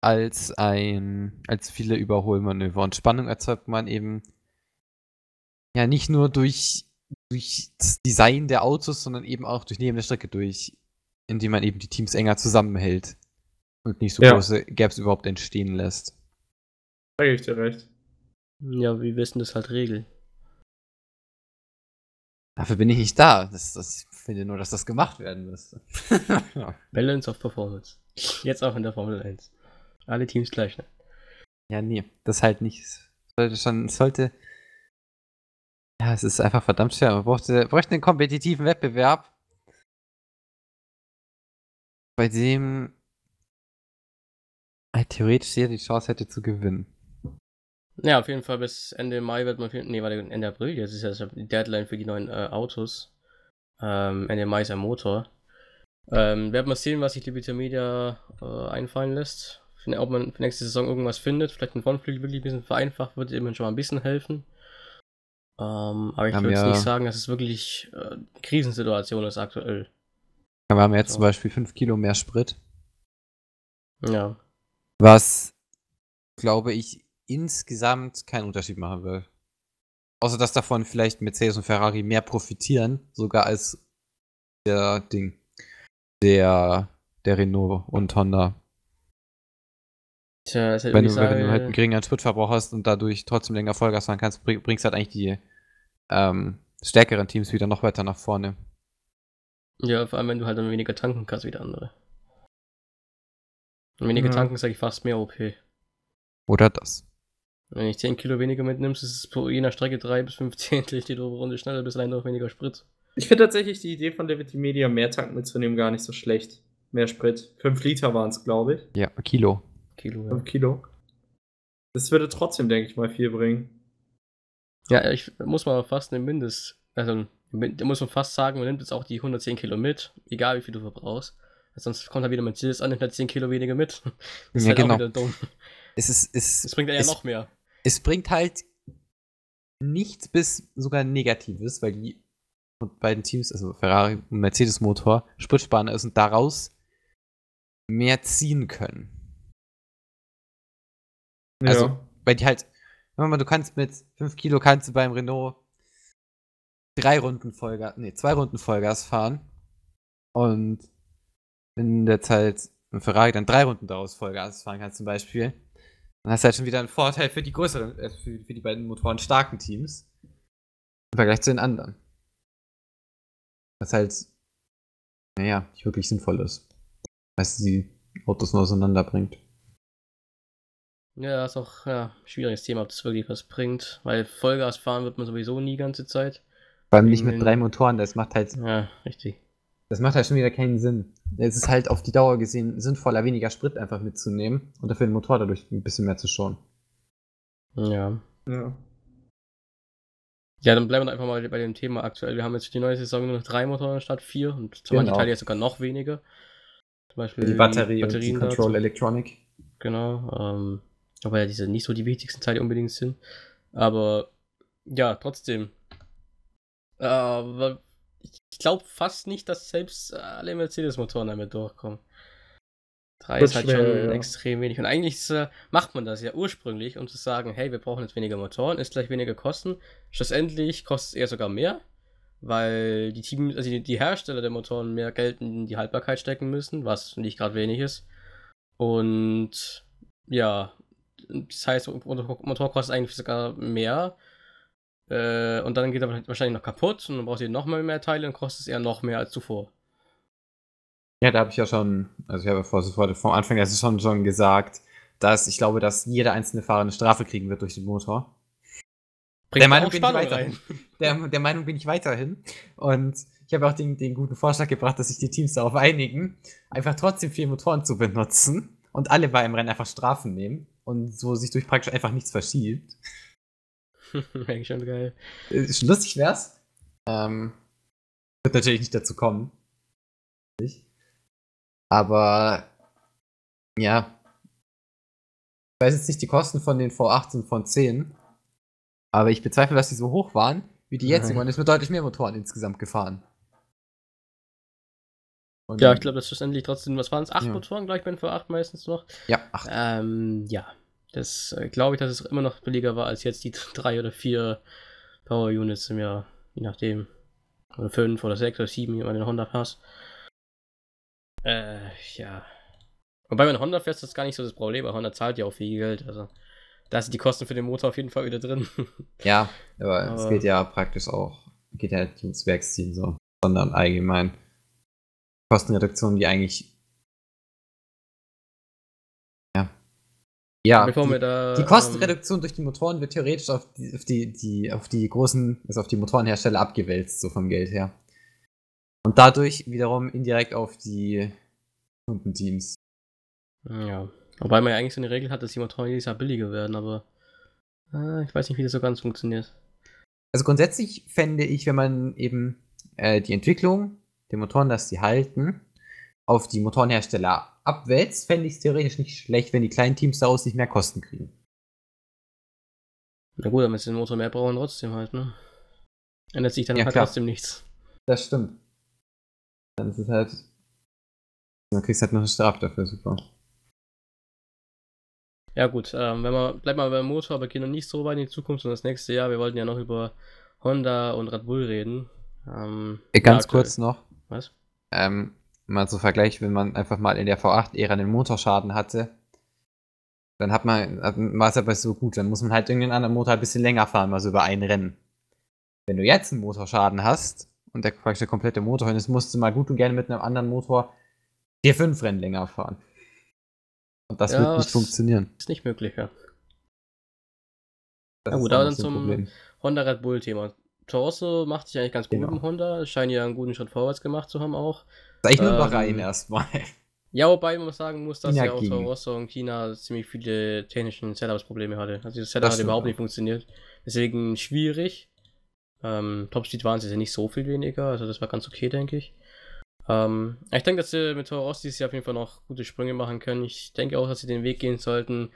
als ein als viele Überholmanöver und Spannung erzeugt man eben ja nicht nur durch durch das Design der Autos, sondern eben auch durch neben der Strecke durch, indem man eben die Teams enger zusammenhält und nicht so Ja. große Gaps überhaupt entstehen lässt. da gebe ich dir recht. Ja, wie wissen das halt regeln. Dafür bin ich nicht da. Das, das, ich finde nur, dass das gemacht werden müsste. ja. Balance of Performance. Jetzt auch in der Formel 1. Alle Teams gleich, ne? Ja, nee, das halt nicht. Es Sollte schon, sollte. Ja, es ist einfach verdammt schwer. Man bräuchte, bräuchte einen kompetitiven Wettbewerb, bei dem halt theoretisch jeder die Chance hätte zu gewinnen. Ja, auf jeden Fall bis Ende Mai wird man, viel- nee, warte, Ende April, jetzt ist ja die Deadline für die neuen äh, Autos. Ähm, Ende Mai ist ein Motor. Ähm, werden wir sehen, was sich Liberty Media äh, einfallen lässt. Ob man für nächste Saison irgendwas findet, vielleicht ein Frontflügel wirklich ein bisschen vereinfacht, würde immerhin schon mal ein bisschen helfen. Ähm, aber ich würde jetzt ja- nicht sagen, dass es wirklich äh, eine Krisensituation ist aktuell. Wir haben jetzt So. zum Beispiel 5 Kilo mehr Sprit, Ja. was, glaube ich, insgesamt keinen Unterschied machen will. Außer dass davon vielleicht Mercedes und Ferrari mehr profitieren, sogar als der Ding. Der, der Renault und Honda. Tja, ist halt Wenn du, wenn du halt einen geringeren Spritverbrauch hast und dadurch trotzdem länger Vollgas fahren kannst, bring, bringst halt eigentlich die ähm, stärkeren Teams wieder noch weiter nach vorne. Ja, vor allem, wenn du halt dann weniger tanken kannst wie der andere. Und weniger Ja. tanken, sage ich fast mehr OP. Oder das. Wenn ich 10 Kilo weniger mitnimmst, ist es pro jener Strecke 3 bis 5 Zehntel die Runde schneller, bis allein noch weniger Sprit. Ich finde tatsächlich die Idee von Liberty Media, mehr Tank mitzunehmen, gar nicht so schlecht. Mehr Sprit. 5 Liter waren es, glaube ich. Ja, Kilo. Kilo, ja. 5 Kilo. Das würde trotzdem, denke ich mal, viel bringen. Ja, ich muss mal fast eine Mindest. Also, da muss man fast sagen, man nimmt jetzt auch die 110 Kilo mit, egal wie viel du verbrauchst. Sonst kommt da wieder Mercedes an, nimmt halt 10 Kilo weniger mit. Das ist Ja, halt genau. auch wieder dumm. Es ist, es, Das bringt ja es, noch mehr. es bringt halt nichts bis sogar Negatives, weil die beiden Teams, also Ferrari und Mercedes Motor, Spritsparender ist und daraus mehr ziehen können. Also- ja. Weil die halt, mal, du kannst mit 5 Kilo kannst du beim Renault drei Runden Vollgas, nee, zwei Runden Vollgas fahren. Und in der Zeit ein Ferrari dann drei Runden daraus Vollgas fahren kannst zum Beispiel. Dann hast du halt schon wieder einen Vorteil für die größeren, äh, für, für die beiden Motoren starken Teams. Im Vergleich zu den anderen. Was halt naja, nicht wirklich sinnvoll ist. Weil es die Autos nur auseinanderbringt. Ja, ist auch ja, ein schwieriges Thema, ob das wirklich was bringt, weil Vollgas fahren wird man sowieso nie die ganze Zeit. Vor allem nicht mit Wegen drei Motoren, das macht halt, Ja, richtig. das macht halt schon wieder keinen Sinn. Es ist halt auf die Dauer gesehen sinnvoller, weniger Sprit einfach mitzunehmen und dafür den Motor dadurch ein bisschen mehr zu schonen. Ja. Ja. Ja, dann bleiben wir einfach mal bei dem Thema aktuell. Wir haben jetzt für die neue Saison nur noch drei Motoren statt vier und zu manchen Genau. Teilen jetzt sogar noch weniger. Zum Beispiel Die Batterie und die Batterien dazu. Control Electronic. Genau. Ähm, aber ja, diese nicht so die wichtigsten Teile unbedingt sind. Aber ja, trotzdem. Äh, aber ich glaube fast nicht, dass selbst alle Mercedes-Motoren damit durchkommen. Drei Wird ist halt schwer, schon ja. extrem wenig. Und eigentlich ist, äh, macht man das ja ursprünglich, um zu sagen, hey, wir brauchen jetzt weniger Motoren, ist gleich weniger Kosten. Schlussendlich kostet es eher sogar mehr, weil die Team, also die, die Hersteller der Motoren mehr Geld in die Haltbarkeit stecken müssen, was nicht gerade wenig ist. Und ja, das heißt, Motor kostet eigentlich sogar mehr. Äh, und dann geht er wahrscheinlich noch kaputt und dann braucht ihr noch mal mehr Teile und kostet es eher noch mehr als zuvor. Ja, da habe ich ja schon, also ich habe vor, vor, vom Anfang erst schon, schon gesagt, dass ich glaube, dass jeder einzelne Fahrer eine Strafe kriegen wird durch den Motor. Bringt Der Meinung bin ich weiterhin. Der, der Meinung bin ich weiterhin. Und ich habe auch den, den guten Vorschlag gebracht, dass sich die Teams darauf einigen, einfach trotzdem vier Motoren zu benutzen und alle bei einem Rennen einfach Strafen nehmen und so sich durch praktisch einfach nichts verschiebt. Eigentlich schon geil. Äh, Ist schon lustig wär's. Ähm, wird natürlich nicht dazu kommen. Aber ja. Ich weiß jetzt nicht die Kosten von den V8 und von 10. Aber ich bezweifle, dass die so hoch waren wie die jetzigen. Man ist mit deutlich mehr Motoren insgesamt gefahren. Und- Ja, ich glaube, das ist schlussendlich trotzdem, was waren es? Acht Ja. Motoren, glaube ich, bei den V8 meistens noch. Ja, ach, Ähm, ja. Das äh, glaube ich, dass es immer noch billiger war als jetzt die drei oder vier Power Units im Jahr. Je nachdem. Oder fünf oder sechs oder sieben, wie man den Honda Pass. Äh, ja. Wobei bei Honda fährst, ist das gar nicht so das Problem, weil Honda zahlt ja auch viel Geld. Also, da sind die Kosten für den Motor auf jeden Fall wieder drin. ja, aber, es geht ja praktisch auch, geht ja nicht ums Werksteam so, sondern allgemein Kostenreduktionen, die eigentlich Ja, die, da. Die ähm, Kostenreduktion durch die Motoren wird theoretisch auf die, auf die, die, auf die großen, also auf die Motorenhersteller abgewälzt, so vom Geld her. Und dadurch wiederum indirekt auf die Kundenteams. Ja. Wobei man ja eigentlich so eine Regel hat, dass die Motoren jedes Jahr billiger werden, aber äh, ich weiß nicht, wie das so ganz funktioniert. Also grundsätzlich fände ich, wenn man eben äh, die Entwicklung der Motoren, dass die halten, auf die Motorenhersteller abwälzt, fände ich es theoretisch nicht schlecht, wenn die kleinen Teams daraus nicht mehr Kosten kriegen. Na gut, aber wenn sie den Motor mehr brauchen, trotzdem halt, ne? Ändert sich dann Ja, halt klar. trotzdem nichts. Das stimmt. Dann ist es halt. Dann kriegst du halt noch eine Strafe dafür, super. Ja gut, ähm, wenn wir, bleiben wir beim Motor, aber gehen noch nicht so weit in die Zukunft, sondern das nächste Jahr. Wir wollten ja noch über Honda und Red Bull reden. Ähm, Äh, Ganz ja, kurz noch. Was? Ähm, mal so Vergleich, wenn man einfach mal in der V8-Ära einen Motorschaden hatte, dann hat man, war es aber so gut, dann muss man halt irgendeinen anderen Motor ein bisschen länger fahren, mal so über ein Rennen. Wenn du jetzt einen Motorschaden hast und der praktisch der komplette Motor hin ist, musst du mal gut und gerne mit einem anderen Motor vier, fünf Rennen länger fahren. Und das Ja, wird nicht funktionieren. Ist nicht möglich, ja. Das Na gut, aber dann zum- Problem. Honda Red Bull Torosso macht sich eigentlich ganz gut Genau. dem Honda. Scheint ja einen guten Schritt vorwärts gemacht zu haben auch. Ist eigentlich nur ähm, Bahrain erstmal. Ja, wobei man sagen muss, dass China ja auch ging. Torosso und China ziemlich viele technischen Setups-Probleme hatte. Also das Setup Das hat überhaupt nicht funktioniert. Deswegen schwierig. Ähm, Topspeed waren sie ja nicht so viel weniger, also das war ganz okay, denke ich. Ähm, ich denke, dass sie mit Toro Rosso dieses Jahr auf jeden Fall noch gute Sprünge machen können. Ich denke auch, dass sie den Weg gehen sollten,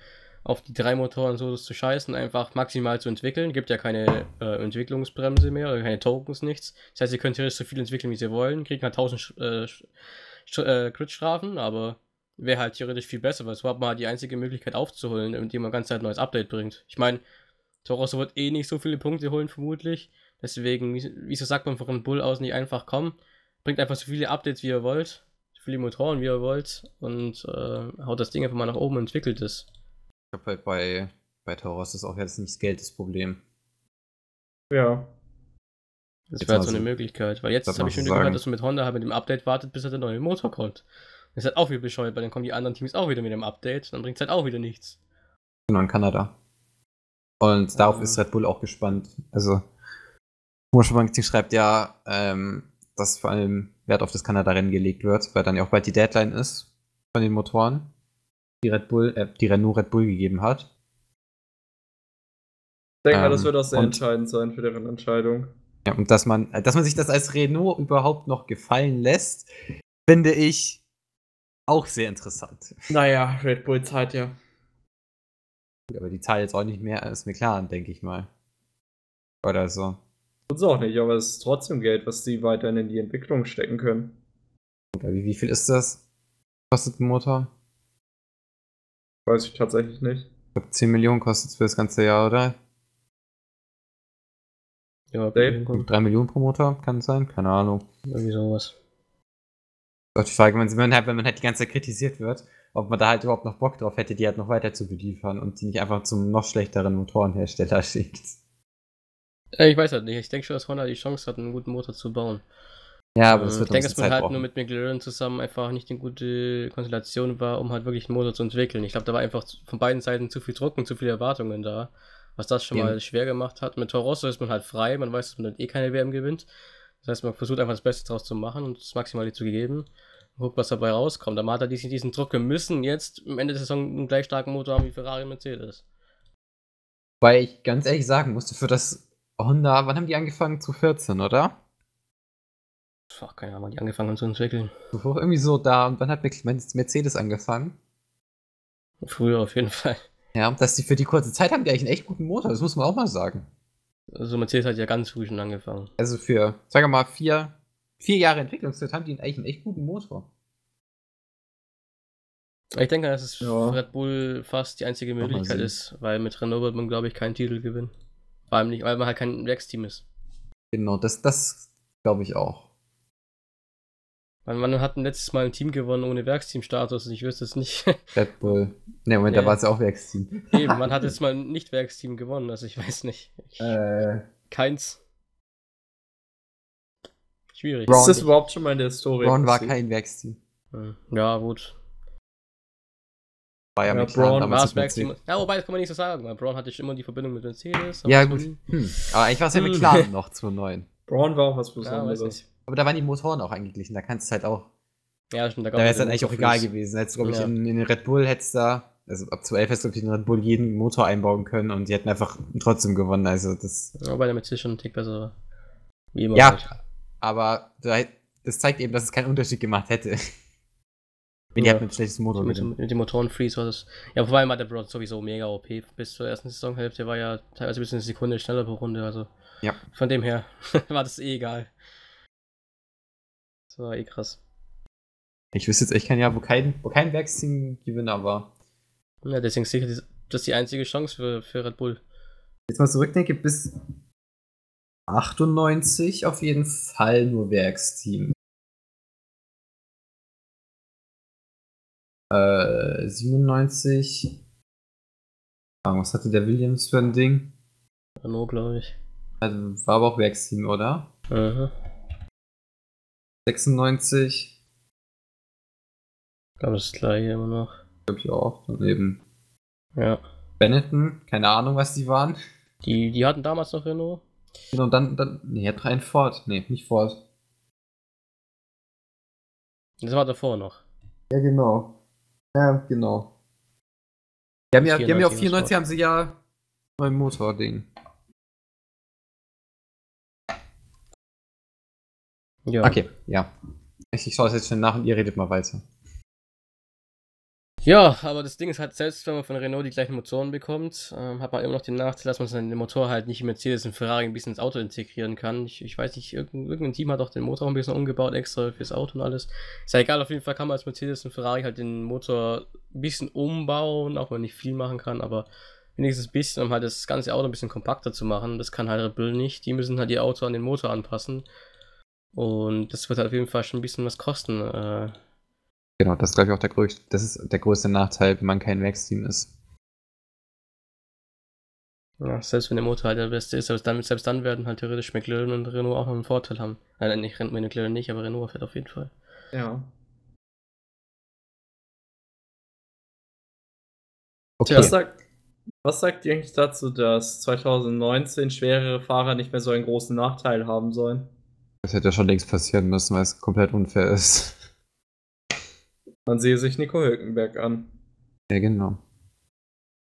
auf die drei Motoren so zu scheißen, einfach maximal zu entwickeln. Gibt ja keine äh, Entwicklungsbremse mehr oder keine Tokens, nichts. Das heißt, sie können theoretisch so viel entwickeln, wie sie wollen, kriegen halt 1000 Sch- äh, äh, Crit-Strafen, aber wäre halt theoretisch viel besser, weil hat man halt die einzige Möglichkeit aufzuholen, indem man ganz ein neues Update bringt. Ich meine, Toro Rosso wird eh nicht so viele Punkte holen, vermutlich. Deswegen, wie- wieso sagt man von Bull aus nicht einfach, komm, bringt einfach so viele Updates, wie ihr wollt, so viele Motoren, wie ihr wollt und äh, haut das Ding einfach mal nach oben und entwickelt es. Ich glaube halt bei, bei Tauros ist auch jetzt nicht das Geld das Problem. Ja. Das Jetzt wäre mal so eine Möglichkeit, weil jetzt habe ich schon gehört, dass du mit Honda halt mit dem Update wartet, bis halt der neue Motor kommt. Das ist halt auch wieder bescheuert, weil dann kommen die anderen Teams auch wieder mit dem Update, dann bringt es halt auch wieder nichts. Genau, in Kanada. Und darauf Ah. ist Red Bull auch gespannt. Also, Motorsport Marketing schreibt ja, ähm, dass vor allem Wert auf das Kanada-Rennen gelegt wird, weil dann ja auch bald die Deadline ist von den Motoren, die Red Bull, äh, die Renault Red Bull gegeben hat. Ich denke mal, Ähm, das wird auch sehr und- entscheidend sein für deren Entscheidung. Ja, und dass man, dass man sich das als Renault überhaupt noch gefallen lässt, finde ich auch sehr interessant. Naja, Red Bull zahlt ja. Aber die Zahl jetzt auch nicht mehr als McLaren, denke ich mal. Oder so. Tut's auch nicht, aber es ist trotzdem Geld, was sie weiterhin in die Entwicklung stecken können. Oder wie, wie viel ist das? Kostet ein Motor? Weiß ich tatsächlich nicht. Ich glaube, 10 Millionen kostet es für das ganze Jahr, oder? Ja, Dave? irgendwie 3 Millionen pro Motor, kann es sein? Keine Ahnung. sowas. Auch die Frage, wenn man, halt, wenn man halt die ganze Zeit kritisiert wird, ob man da halt überhaupt noch Bock drauf hätte, die halt noch weiter zu beliefern und die nicht einfach zum noch schlechteren Motorenhersteller schickt. Äh, Ich weiß halt nicht, ich denke schon, dass Honda die Chance hat, einen guten Motor zu bauen. Ja, aber das Äh, wird ich denke, dass man bisschen halt Zeit nur brauchen. mit McLaren zusammen einfach nicht eine gute Konstellation war, um halt wirklich einen Motor zu entwickeln. Ich glaube, da war einfach von beiden Seiten zu viel Druck und zu viele Erwartungen da, was das schon Ja. mal schwer gemacht hat. Mit Torosso ist man halt frei, man weiß, dass man dann eh keine WM gewinnt. Das heißt, man versucht einfach das Beste draus zu machen und das Maximale zu geben. Und guckt, was dabei rauskommt. Aber hat halt diesen, diesen Druck, wir müssen jetzt am Ende der Saison einen gleich starken Motor haben wie Ferrari und Mercedes. Weil ich ganz ehrlich sagen musste, für das Honda, wann haben die angefangen? Zu 14, oder? Ach, keine Ahnung, wann die angefangen haben zu entwickeln. Bevor irgendwie so da, und wann hat Mercedes angefangen? Früher auf jeden Fall. Ja, dass die für die kurze Zeit haben die eigentlich einen echt guten Motor, das muss man auch mal sagen. Also Mercedes hat ja ganz früh schon angefangen. Also für, sagen wir mal, vier, vier Jahre Entwicklungszeit haben die eigentlich einen echt guten Motor. Ich denke, dass es Ja. für Red Bull fast die einzige Möglichkeit ist, weil mit Renault wird man, glaube ich, keinen Titel gewinnen. Vor allem nicht, weil man halt kein Werksteam ist. Genau, das, das glaube ich auch. Man, man hat ein letztes Mal ein Team gewonnen ohne Werksteam-Status und ich wüsste es nicht. Red Bull. Ne, Moment, Ja. da war es ja auch Werksteam. Eben, man hat jetzt mal nicht Werksteam gewonnen, also ich weiß nicht. Ich, Äh, Keins. Schwierig. Brown- ist das überhaupt schon mal in der Historie? Braun war kein Werksteam. Hm, Ja, gut. War ja, Ja, McLaren Braun damals War es mit Werksteam? Ja, wobei, das kann man nicht so sagen, weil Brown hatte schon immer die Verbindung mit Mercedes. Ja, gut. Hm. Aber eigentlich war es ja Hm. McLaren noch 2009. Braun war auch was Ja, weiß Besonderes. nicht. Aber da waren die Motoren auch angeglichen, da kannst du halt auch. Ja, stimmt, Da gab wäre es es dann eigentlich auch egal gewesen. Hättest du, glaube ich, Ja. in, in den Red Bull hättest da, also ab 12 hättest du, glaube ich, in den Red Bull jeden Motor einbauen können und die hätten einfach trotzdem gewonnen. Also das. Ja, Wobei der Mercedes schon einen Tick besser war. Wie immer. Ja, halt. aber da, das zeigt eben, dass es keinen Unterschied gemacht hätte. Wenn die Ja. halt mit schlechtes Motor Mit, dem- mit dem Motorenfreeze war das. Ja, vor allem war der Broad sowieso mega OP. Bis zur ersten Saisonhälfte war ja teilweise bis eine Sekunde schneller pro Runde. Also Ja. von dem her war das eh egal. Das war eh krass. Ich wüsste jetzt echt kein Jahr, wo kein, wo kein Werksteam Gewinner war. Ja, deswegen sicher, das ist die einzige Chance für, für Red Bull. Jetzt mal zurückdenke, bis 98 auf jeden Fall nur Werksteam. Äh, 97. Ah, Was hatte der Williams für ein Ding? Renault, glaube ich. Also, war aber auch Werksteam, oder? Mhm. 96. Ich glaube, das gleiche immer noch. Glaube ich auch. Daneben Ja. Benetton. Keine Ahnung, was die waren. Die, die hatten damals noch Renault. Genau, dann, dann. Nee, hat ein Ford. Nee, nicht Ford. Das war davor noch. Ja, genau. Ja, genau. Die haben ja, die haben ja auf 94 94 haben sie ja neuen Motording. Ja. Okay, ja. Ich, schaue es jetzt schnell nach und ihr redet mal weiter. Ja, aber das Ding ist halt, selbst wenn man von Renault die gleichen Motoren bekommt, ähm, hat man immer noch den Nachteil, dass man seinen Motor halt nicht wie Mercedes und Ferrari ein bisschen ins Auto integrieren kann. Ich, ich weiß nicht, irgendein, irgendein Team hat auch den Motor ein bisschen umgebaut, extra fürs Auto und alles. Ist ja egal, auf jeden Fall kann man als Mercedes und Ferrari halt den Motor ein bisschen umbauen, auch wenn man nicht viel machen kann, aber wenigstens ein bisschen, um halt das ganze Auto ein bisschen kompakter zu machen. Das kann halt Red Bull nicht. Die müssen halt ihr Auto an den Motor anpassen. Und das wird halt auf jeden Fall schon ein bisschen was kosten. Äh, Genau, das ist glaube ich auch der größte, das ist der größte Nachteil, wenn man kein Werksteam ist. Ja, selbst wenn der Motor halt der beste ist, selbst dann, selbst dann werden halt theoretisch McLaren und Renault auch noch einen Vorteil haben. Nein, nicht McLaren nicht, aber Renault fährt auf jeden Fall. Ja. Okay. Was, sagt, was sagt ihr eigentlich dazu, dass 2019 schwerere Fahrer nicht mehr so einen großen Nachteil haben sollen? Das hätte ja schon längst passieren müssen, weil es komplett unfair ist. Man sehe sich Nico Hülkenberg an. Ja, genau.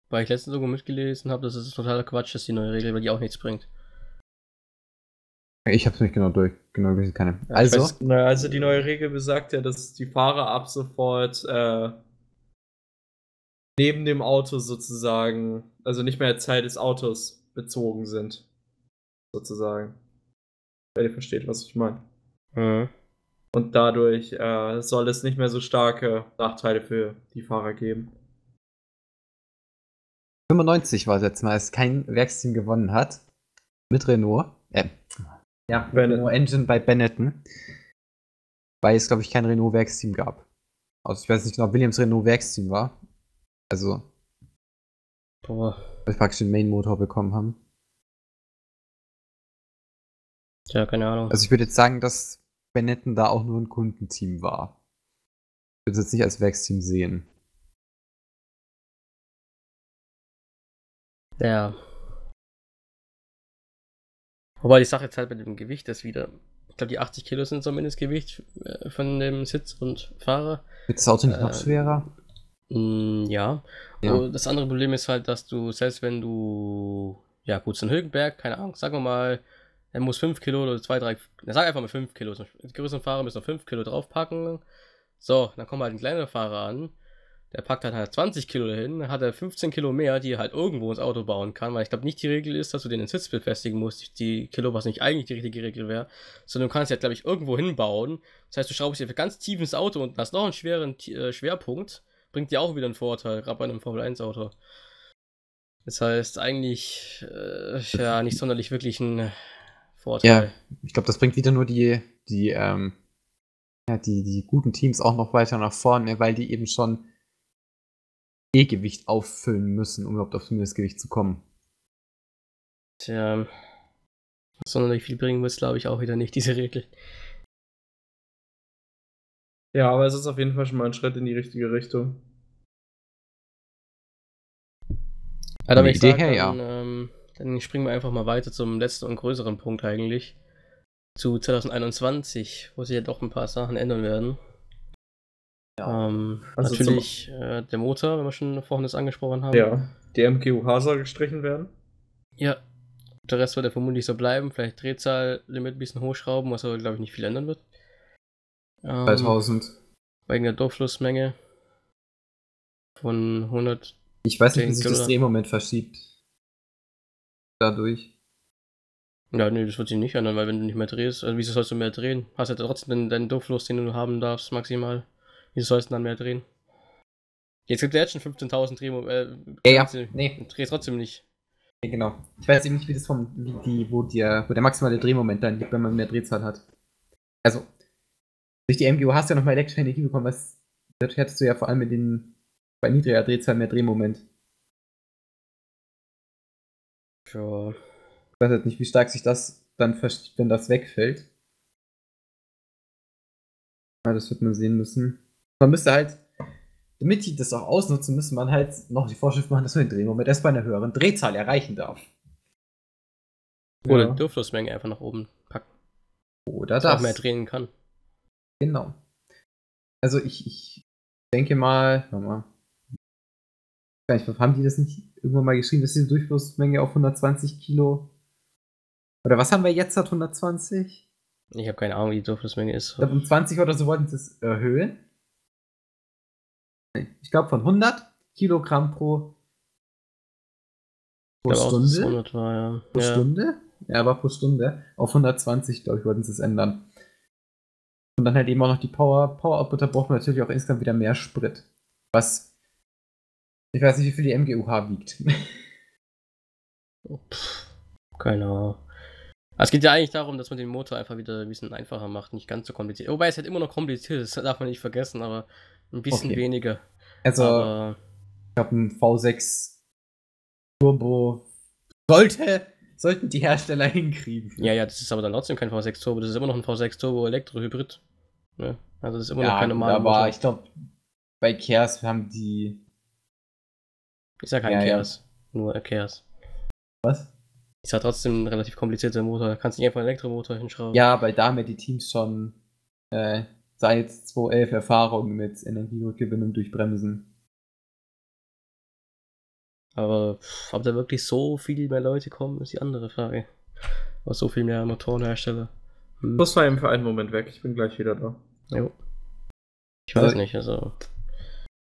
Weil ich letztens sogar mitgelesen habe, dass es totaler Quatsch ist, die neue Regel, weil die auch nichts bringt. Ich habe es nicht genau durch. Genau, ich keine. Ja, also, weiß, also die neue Regel besagt ja, dass die Fahrer ab sofort äh, neben dem Auto sozusagen, also nicht mehr Teil des Autos bezogen sind. Sozusagen. Wenn ihr versteht, was ich meine. Mhm. Und dadurch äh, soll es nicht mehr so starke Nachteile für die Fahrer geben. 95 war es jetzt Mal, als kein Werksteam gewonnen hat. Mit Renault. Äh, ja, Benetton. Renault Engine bei Benetton. Weil es, glaube ich, kein Renault Werksteam gab. Also ich weiß nicht genau, ob Williams Renault Werksteam war. Also, Boah. weil wir praktisch den Main-Motor bekommen haben. Tja, keine Ahnung. Also ich würde jetzt sagen, dass Benetton da auch nur ein Kundenteam war. Ich würde es jetzt nicht als Werksteam sehen. Ja. Wobei die Sache jetzt halt mit dem Gewicht ist wieder. Ich glaube, die 80 Kilo sind so Mindestgewicht äh, von dem Sitz und Fahrer. Wird das Auto nicht noch Äh, schwerer? Mm, ja. Ja. Das andere Problem ist halt, dass du, selbst wenn du, ja gut, so ein Höhenberg, keine Ahnung, sagen wir mal, er muss 5 Kilo oder 2, 3, sag einfach mal 5 Kilo. Die größeren Fahrer müssen noch 5 Kilo draufpacken. So, dann kommt halt ein kleiner Fahrer an, der packt dann halt 20 Kilo dahin, dann hat er 15 Kilo mehr, die er halt irgendwo ins Auto bauen kann, weil ich glaube nicht die Regel ist, dass du den ins Sitz befestigen musst, die Kilo, was nicht eigentlich die richtige Regel wäre, sondern du kannst ja, glaube ich, irgendwo hinbauen. Das heißt, du schraubst dir ganz tief ins Auto und hast noch einen schweren äh, Schwerpunkt bringt dir auch wieder einen Vorteil, gerade bei einem Formel-1-Auto. Das heißt, eigentlich, äh, ja, nicht sonderlich wirklich ein Vorteil. Ich glaube, das bringt wieder nur die, die, ähm, ja, die, die guten Teams auch noch weiter nach vorne, weil die eben schon E-Gewicht auffüllen müssen, um überhaupt auf Mindestgewicht zu kommen. Tja, sonderlich viel bringen muss, glaube ich, auch wieder nicht, diese Regel. Ja, aber es ist auf jeden Fall schon mal ein Schritt in die richtige Richtung. Ja, der ich Idee sagen, her, dann, ähm, dann springen wir einfach mal weiter zum letzten und größeren Punkt eigentlich. Zu 2021, wo sich ja doch ein paar Sachen ändern werden. Ähm, Also natürlich äh, der Motor, wenn wir schon vorhin das angesprochen haben. Ja. Die MGUH soll gestrichen werden. Ja. Der Rest wird ja vermutlich so bleiben. Vielleicht Drehzahllimit ein bisschen hochschrauben, was aber, glaube ich, nicht viel ändern wird. Ähm, 2000. Wegen der Durchflussmenge von 100. Ich weiß nicht, wie 10 sich das Drehmoment verschiebt. Dadurch. Ja, nee, das wird sich nicht ändern, weil wenn du nicht mehr drehst, also wieso sollst du mehr drehen? Hast ja trotzdem den, deinen Durchfluss, den du haben darfst, maximal. Wieso sollst du dann mehr drehen? Jetzt gibt es ja jetzt schon 15.000 Drehmoment. Äh, Ja, ja. Nee. Drehst trotzdem nicht. Ja, genau. Ich weiß eben nicht, wie das vom, wie die, wo, der, wo der maximale Drehmoment dann liegt, wenn man mehr Drehzahl hat. Also, durch die MGU hast du ja nochmal elektrische Energie bekommen, was dadurch hattest du ja vor allem mit den, bei niedriger Drehzahl mehr Drehmoment. Ja. Ich weiß jetzt nicht, wie stark sich das dann verschiebt, wenn das wegfällt. Ja, das wird man sehen müssen. Man müsste halt, damit die das auch ausnutzen, müsste man halt noch die Vorschrift machen, dass man den Drehmoment erst bei einer höheren Drehzahl erreichen darf. Oder Ja. die Durchflussmenge einfach nach oben packen. Oder Dass das. mehr drehen kann. Genau. Also ich, ich denke mal, mal. Weiß nicht, haben die das nicht irgendwann mal geschrieben, dass die Durchflussmenge auf 120 Kilo? Oder was haben wir jetzt hat 120? Ich habe keine Ahnung, wie die Durchflussmenge ist. Ich glaube, um 20 oder so wollten sie es erhöhen. Ich glaube, von 100 Kilogramm pro, pro auch, Stunde. 100 war, ja. Pro ja. Stunde? Ja, aber pro Stunde. Auf 120, glaube ich, wollten sie es ändern. Und dann halt eben auch noch die Power. Power Output, da braucht man natürlich auch insgesamt wieder mehr Sprit. Was. Ich weiß nicht, wie viel die MGUH wiegt. Pff, keine Ahnung. Es geht ja eigentlich darum, dass man den Motor einfach wieder ein bisschen einfacher macht, nicht ganz so kompliziert. Wobei es halt immer noch kompliziert ist, das darf man nicht vergessen, aber ein bisschen Okay. weniger. Also, aber ich glaube, ein V6 Turbo Sollte, sollten die Hersteller hinkriegen. Ja, ja, das ist aber dann trotzdem kein V6 Turbo, das ist immer noch ein V6 Turbo Elektro-Hybrid. Ne? Also das ist immer noch kein normaler aber ich glaube, bei Kears haben die. Ist ja kein Ja, ja. Chaos, nur Chaos. Was? Ist ja trotzdem ein relativ komplizierter Motor. Da kannst du nicht einfach einen Elektromotor hinschrauben. Ja, weil da haben ja die Teams schon äh, seit 2011 Erfahrung mit Energierückgewinnung durch Bremsen. Aber ob da wirklich so viel mehr Leute kommen, ist die andere Frage. Aber so viel mehr Motorenhersteller. Hm. Das war eben für einen Moment weg. Ich bin gleich wieder da. Jo. Ich weiß Also- nicht, also.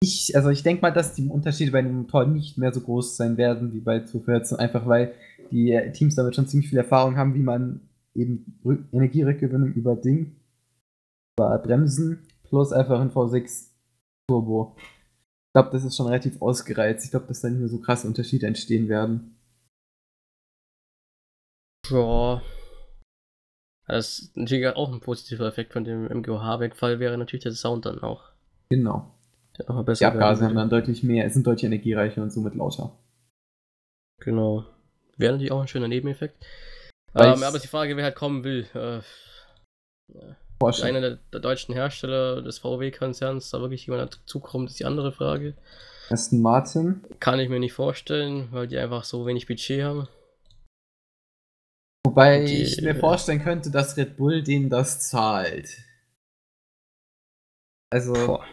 Ich, also ich denke mal, dass die Unterschiede bei dem Motor nicht mehr so groß sein werden wie bei 214, einfach weil die äh, Teams damit schon ziemlich viel Erfahrung haben, wie man eben Rück Energierückgewinnung über Ding, über Bremsen plus einfach ein V6 Turbo. Ich glaube, das ist schon relativ ausgereizt. Ich glaube, dass da nicht mehr so krasse Unterschiede entstehen werden. Ja. Das ist natürlich auch ein positiver Effekt von dem MGOH-Wegfall wäre natürlich der Sound dann auch. Genau. Noch mal Die besser Abgase haben dann deutlich mehr, sind deutlich energiereicher und somit lauter. Genau. Wäre natürlich auch ein schöner Nebeneffekt. Ähm, aber die Frage, wer halt kommen will. Äh, Porsche. einer der, der deutschen Hersteller des VW-Konzerns da wirklich jemand dazukommt, ist die andere Frage. Aston Martin. Kann ich mir nicht vorstellen, weil die einfach so wenig Budget haben. Wobei Die- ich mir vorstellen könnte, dass Red Bull denen das zahlt. Also, Boah.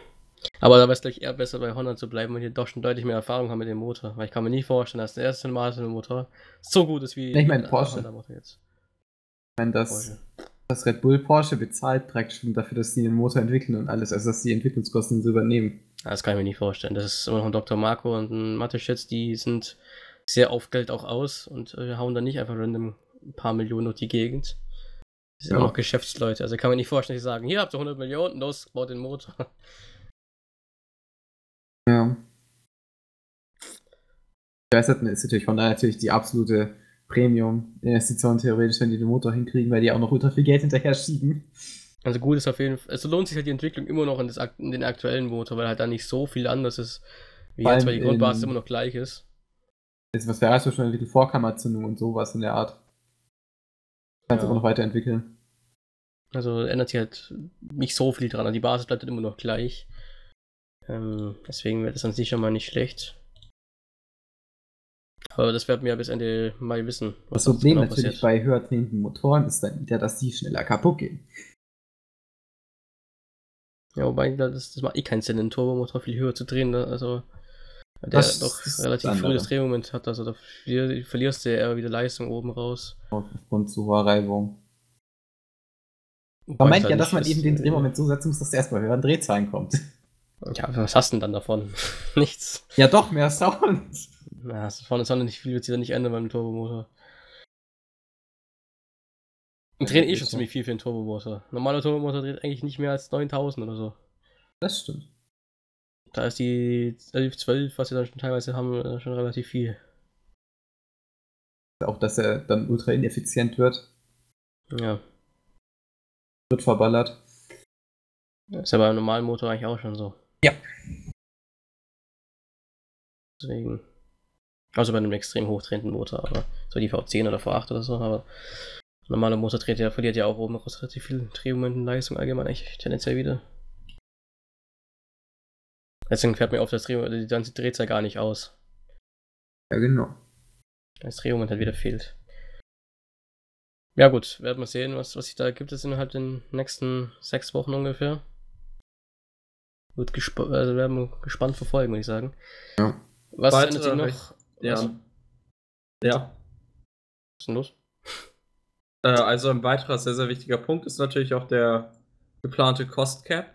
Aber da wäre es gleich eher besser bei Honda zu bleiben und die doch schon deutlich mehr Erfahrung haben mit dem Motor. Weil ich kann mir nicht vorstellen, dass der erste Mal so ein Motor so gut ist wie Ich mein, der Porsche. Honda-Motor jetzt. wenn das, Porsche. das Red Bull Porsche bezahlt praktisch dafür, dass die den Motor entwickeln und alles, also dass die Entwicklungskosten so übernehmen. Das kann ich mir nicht vorstellen. Das ist immer noch ein Dr. Marco und ein Mateschitz, die sind sehr auf Geld auch aus und äh, hauen dann nicht einfach random ein paar Millionen durch die Gegend. Das sind Ja. immer noch Geschäftsleute. Also kann man nicht vorstellen, dass sie sagen, hier habt ihr 100 Millionen, los, baut den Motor. Ja. Begeistert ist natürlich Honda natürlich die absolute Premium-Investition theoretisch, wenn die den Motor hinkriegen, weil die auch noch ultra viel Geld hinterher schieben. Also gut ist auf jeden Fall, also lohnt sich halt die Entwicklung immer noch in, das, in den aktuellen Motor, weil halt da nicht so viel anders ist, wie Vor jetzt, weil die Grundbasis immer noch gleich ist. Jetzt, was Ferrari so schon entwickelt, Vorkammerzündung und sowas in der Art. Kannst du Ja. immer noch weiterentwickeln. Also ändert sich halt nicht so viel dran. Also die Basis bleibt halt immer noch gleich. Ähm, deswegen wäre das an sich schon mal nicht schlecht. Aber das werden wir ja bis Ende Mai wissen. Das Problem genau natürlich passiert. bei höher drehenden Motoren ist dann wieder, dass die schneller kaputt gehen. Ja, wobei das, das macht eh keinen Sinn, den Turbomotor viel höher zu drehen. Ne? Also der Das doch relativ früh das. Drehmoment hat. Also da verlier- verlierst du ja eher wieder Leistung oben raus. Aufgrund zu hoher Reibung. Man meint halt ja, dass man eben den Drehmoment so setzen muss, dass der erst bei höheren Drehzahlen kommt. Ja, was hast du denn dann davon? Nichts. Ja, doch, mehr Sound. Na, vorne Sonne nicht viel wird sich da nicht ändern beim Turbomotor. Drehen eh schon ziemlich viel für den Turbomotor. Normaler Turbomotor dreht eigentlich nicht mehr als 9000 oder so. Das stimmt. Da ist die 11, 12, was sie dann schon teilweise haben, äh, schon relativ viel. Auch, dass er dann ultra ineffizient wird, Ja. wird verballert. Ist ja beim normalen Motor eigentlich auch schon so. Ja. Deswegen. Also bei einem extrem hochdrehenden Motor, aber so die V10 oder V8 oder so, aber ein normaler Motor dreht ja, verliert ja auch oben raus relativ viel Drehmomentenleistung allgemein eigentlich tendenziell wieder. Deswegen fährt mir auf das Dreh, die ganze Drehzahl gar nicht aus. Ja, genau. Das Drehmoment halt wieder fehlt. Ja gut, werden wir sehen, was, was sich da gibt es innerhalb den nächsten sechs Wochen ungefähr. Wird gesp also werden wir gespannt verfolgen, würde ich sagen. Ja. Was ändert sich noch? Ja. Was Ja. ist denn los? Äh, also ein weiterer sehr, sehr wichtiger Punkt ist natürlich auch der geplante Cost Cap.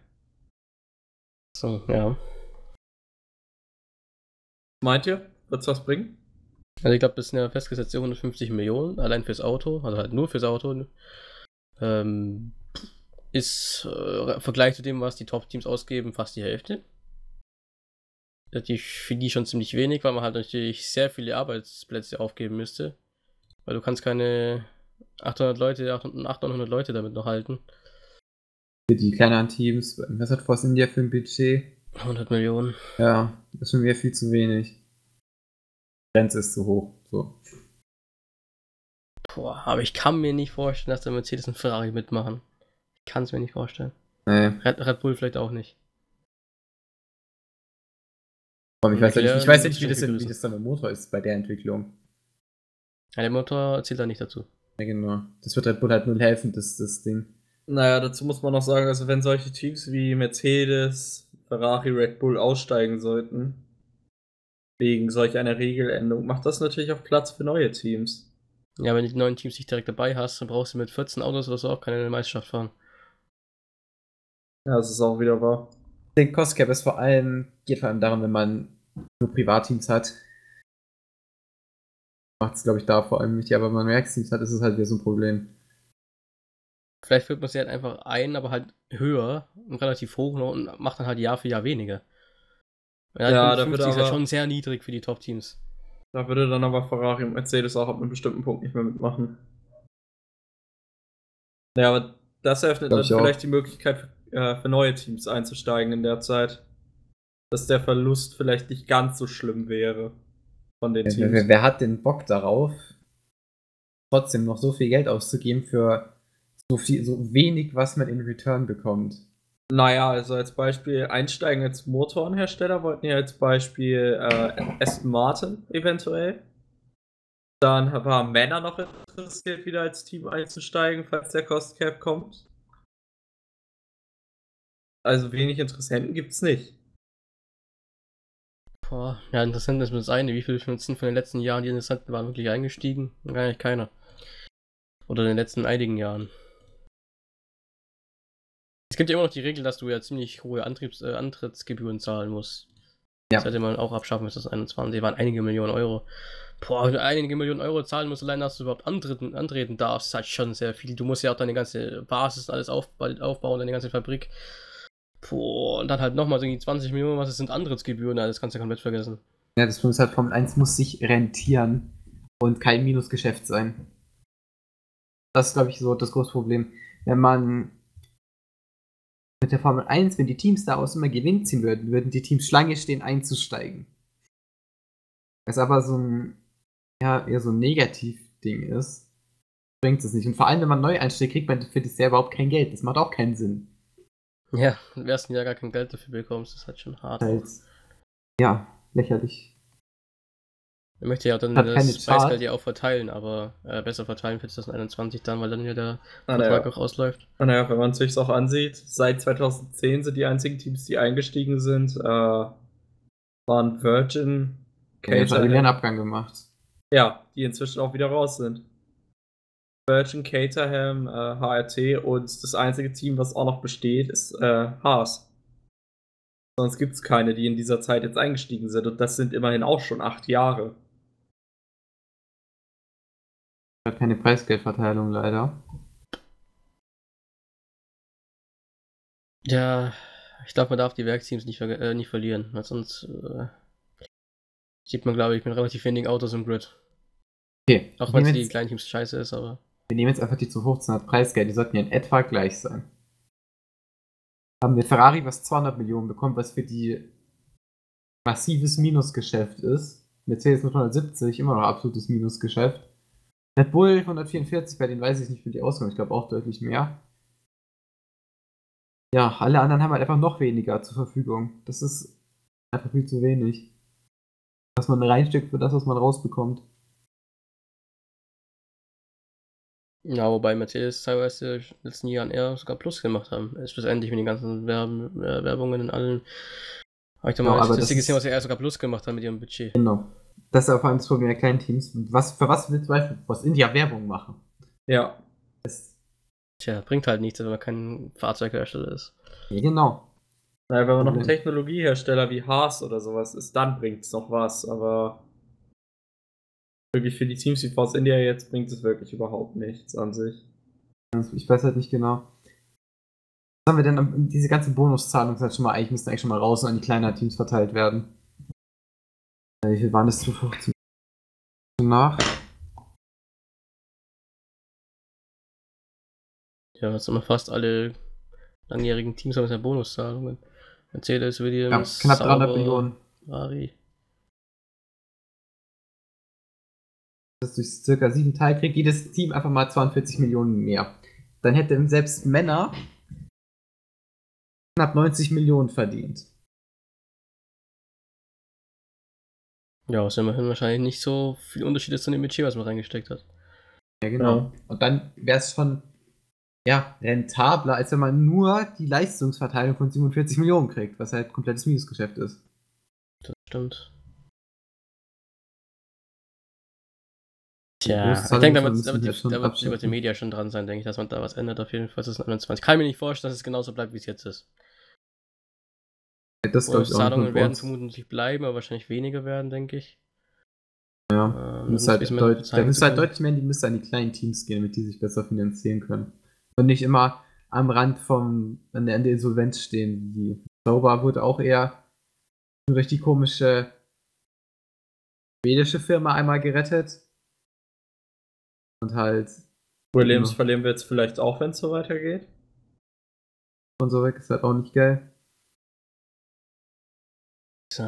So, ja. Meint ihr? Wird's was bringen? Also ich glaube, das sind ja festgesetzte 150 Millionen, allein fürs Auto, also halt nur fürs Auto. Ähm, ist äh, im Vergleich zu dem, was die Top-Teams ausgeben, fast die Hälfte. Natürlich für die schon ziemlich wenig, weil man halt natürlich sehr viele Arbeitsplätze aufgeben müsste. Weil du kannst keine 800 Leute, 800 Leute damit noch halten. Für die kleineren Teams, was hat Force India für ein Budget? 100 Millionen. Ja, das ist schon wieder viel zu wenig. Die Grenze ist zu hoch. So. Boah, aber ich kann mir nicht vorstellen, dass der Mercedes und Ferrari mitmachen. Ich kann es mir nicht vorstellen. Nee. Red, Red Bull vielleicht auch nicht. Aber ich weiß ja nicht, ich weiß nicht, wie das, wie das dann im Motor ist bei der Entwicklung. Ja, der Motor zählt da nicht dazu. Ja, genau. Das wird Red Bull halt null helfen, das, das Ding. Naja, dazu muss man noch sagen, also wenn solche Teams wie Mercedes, Ferrari, Red Bull aussteigen sollten, wegen solch einer Regeländerung, macht das natürlich auch Platz für neue Teams. Ja, wenn du die neuen Teams nicht direkt dabei hast, dann brauchst du mit 14 Autos oder so auch keine Meisterschaft fahren. Ja, das ist auch wieder wahr. Der Cost Cap ist vor allem, geht vor allem darum, wenn man nur Privatteams hat. Macht es, glaube ich, da vor allem nicht, aber wenn man Werksteams hat, ist es halt wieder so ein Problem. Vielleicht führt man sie halt einfach ein, aber halt höher und relativ hoch noch und macht dann halt Jahr für Jahr weniger. Ja, Ja, da wird 50 ist halt aber- schon sehr niedrig für die Top-Teams. Da würde dann aber Ferrari und Mercedes auch ab einem bestimmten Punkt nicht mehr mitmachen. Ja, aber das eröffnet dann ich auch. vielleicht die Möglichkeit für, äh, für neue Teams einzusteigen in der Zeit. Dass der Verlust vielleicht nicht ganz so schlimm wäre von den Wer, Teams. wer, wer hat den Bock darauf, trotzdem noch so viel Geld auszugeben für so viel, so wenig, was man in Return bekommt? Naja, also als Beispiel einsteigen als Motorenhersteller wollten ja als Beispiel äh, Aston Martin eventuell. Dann war Männer noch interessiert, wieder als Team einzusteigen, falls der Cost Cap kommt. Also wenig Interessenten gibt's nicht. Boah, ja, interessant ist mir das eine. Wie viele sind von den letzten Jahren, die Interessanten waren, wirklich eingestiegen? Gar nicht keiner. Oder in den letzten einigen Jahren. Es gibt ja immer noch die Regel, dass du ja ziemlich hohe Antriebs äh, Antrittsgebühren zahlen musst. Ja. Das hätte man auch abschaffen müssen, das 21. Die waren einige Millionen Euro. Boah, wenn du einige Millionen Euro zahlen musst, allein dass du überhaupt antreten, antreten darfst, ist halt schon sehr viel. Du musst ja auch deine ganze Basis und alles aufba aufbauen, deine ganze Fabrik. Boah, und dann halt nochmal so irgendwie 20 Millionen, was es sind Antrittsgebühren, das kannst du komplett vergessen. Ja, das Problem ist halt, Formel 1 muss sich rentieren und kein Minusgeschäft sein. Das ist, glaube ich, so das große Problem. Wenn man mit der Formel 1, wenn die Teams daraus immer Gewinn ziehen würden, würden die Teams Schlange stehen, einzusteigen. Was aber so ein, ja, eher so ein Negativ-Ding ist, bringt es nicht. Und vor allem, wenn man neu einsteigt, kriegt man für das ja überhaupt kein Geld. Das macht auch keinen Sinn. Ja, im ersten Jahr gar kein Geld dafür bekommst, ist halt schon hart. Halt, ja, lächerlich. Er möchte ja dann Hat das. Preisgeld ja auch verteilen, aber äh, besser verteilen für 2021 dann, weil dann ja der Ah, Vertrag naja. auch ausläuft. Ah, naja, wenn man sich auch ansieht, seit 2010 sind die einzigen Teams, die eingestiegen sind, äh, waren Virgin, Ja, jetzt hat er Caterham, Abgang gemacht. ja, die inzwischen auch wieder raus sind. Virgin, Caterham, äh, HRT und das einzige Team, was auch noch besteht, ist äh, Haas. Sonst gibt es keine, die in dieser Zeit jetzt eingestiegen sind und das sind immerhin auch schon acht Jahre. Hat keine Preisgeldverteilung leider. Ja, ich glaube, man darf die Werksteams nicht, verge- äh, nicht verlieren, weil sonst äh, sieht man, glaube ich, mit relativ wenigen Autos im Grid. Okay, Auch wenn nehmen die kleinen Teams scheiße ist, aber. Wir nehmen jetzt einfach die zu hoch 200 Preisgeld, die sollten ja in etwa gleich sein. Haben wir Ferrari, was 200 Millionen bekommt, was für die massives Minusgeschäft ist. Mercedes mit 170, immer noch absolutes Minusgeschäft. Red Bull 144, bei denen weiß ich nicht, wie die auskommen. Ich glaube auch deutlich mehr. Ja, alle anderen haben halt einfach noch weniger zur Verfügung. Das ist einfach viel zu wenig. Was man reinsteckt für das, was man rausbekommt. Ja, wobei Mercedes teilweise in den letzten Jahren eher sogar Plus gemacht haben. Ist schlussendlich mit den ganzen Werben, äh, Werbungen in allen. Habe ich da Ja, mal aber das das gesehen, was sie eher sogar Plus gemacht haben mit ihrem Budget. Genau. Das ist aber vor allem das Problem der kleinen Teams. Was, für was will zum Beispiel Force India Werbung machen? Ja. Das, Tja, bringt halt nichts, wenn man kein Fahrzeughersteller ist. ja, genau. Naja, wenn man noch ein. Technologiehersteller wie Haas oder sowas ist, dann bringt es noch was, aber wirklich für die Teams wie Force India jetzt bringt es wirklich überhaupt nichts an sich. Ich weiß halt nicht genau. Was haben wir denn? Diese ganze Bonuszahlung halt schon mal, eigentlich müssten eigentlich schon mal raus und an die kleineren Teams verteilt werden. Äh, Wie viel waren das zu 15? Nach? Ja, was immer fast alle langjährigen Teams haben ja Bonuszahlungen. Mercedes, Ja, Williams, knapp 300 Sauber, Millionen. Ferrari. Das durch circa sieben Teil kriegt jedes Team einfach mal 42 Millionen mehr. Dann hätten selbst Männer knapp 90 Millionen verdient. Ja, ist immerhin wahrscheinlich nicht so viel Unterschied ist zu dem Budget, was man reingesteckt hat. Ja, genau. Ja. Und dann wäre es schon ja, rentabler, als wenn man nur die Leistungsverteilung von 47 Millionen kriegt, was halt komplettes Minusgeschäft ist. Das stimmt. Tja, ich denke, da müssen wird, da wir wird, die Media schon dran sein, denke ich, dass man da was ändert auf jeden Fall 2021. Kann mir nicht vorstellen, dass es genauso bleibt, wie es jetzt ist. Ja, Das ich. Zahlungen werden vermutlich bleiben, aber wahrscheinlich weniger werden, denke ich. Ja. Ähm, um halt ein bisschen deut bezahlen da müsst zu halt deutlich mehr in die müsste an die kleinen Teams gehen, damit die sich besser finanzieren können. Und nicht immer am Rand vom, an der, an der Insolvenz stehen. Die Sauber wurde auch eher durch die komische schwedische Firma einmal gerettet. Und halt Williams Ja. verlieren wir jetzt vielleicht auch, wenn es so weitergeht. und so weg ist halt auch nicht geil.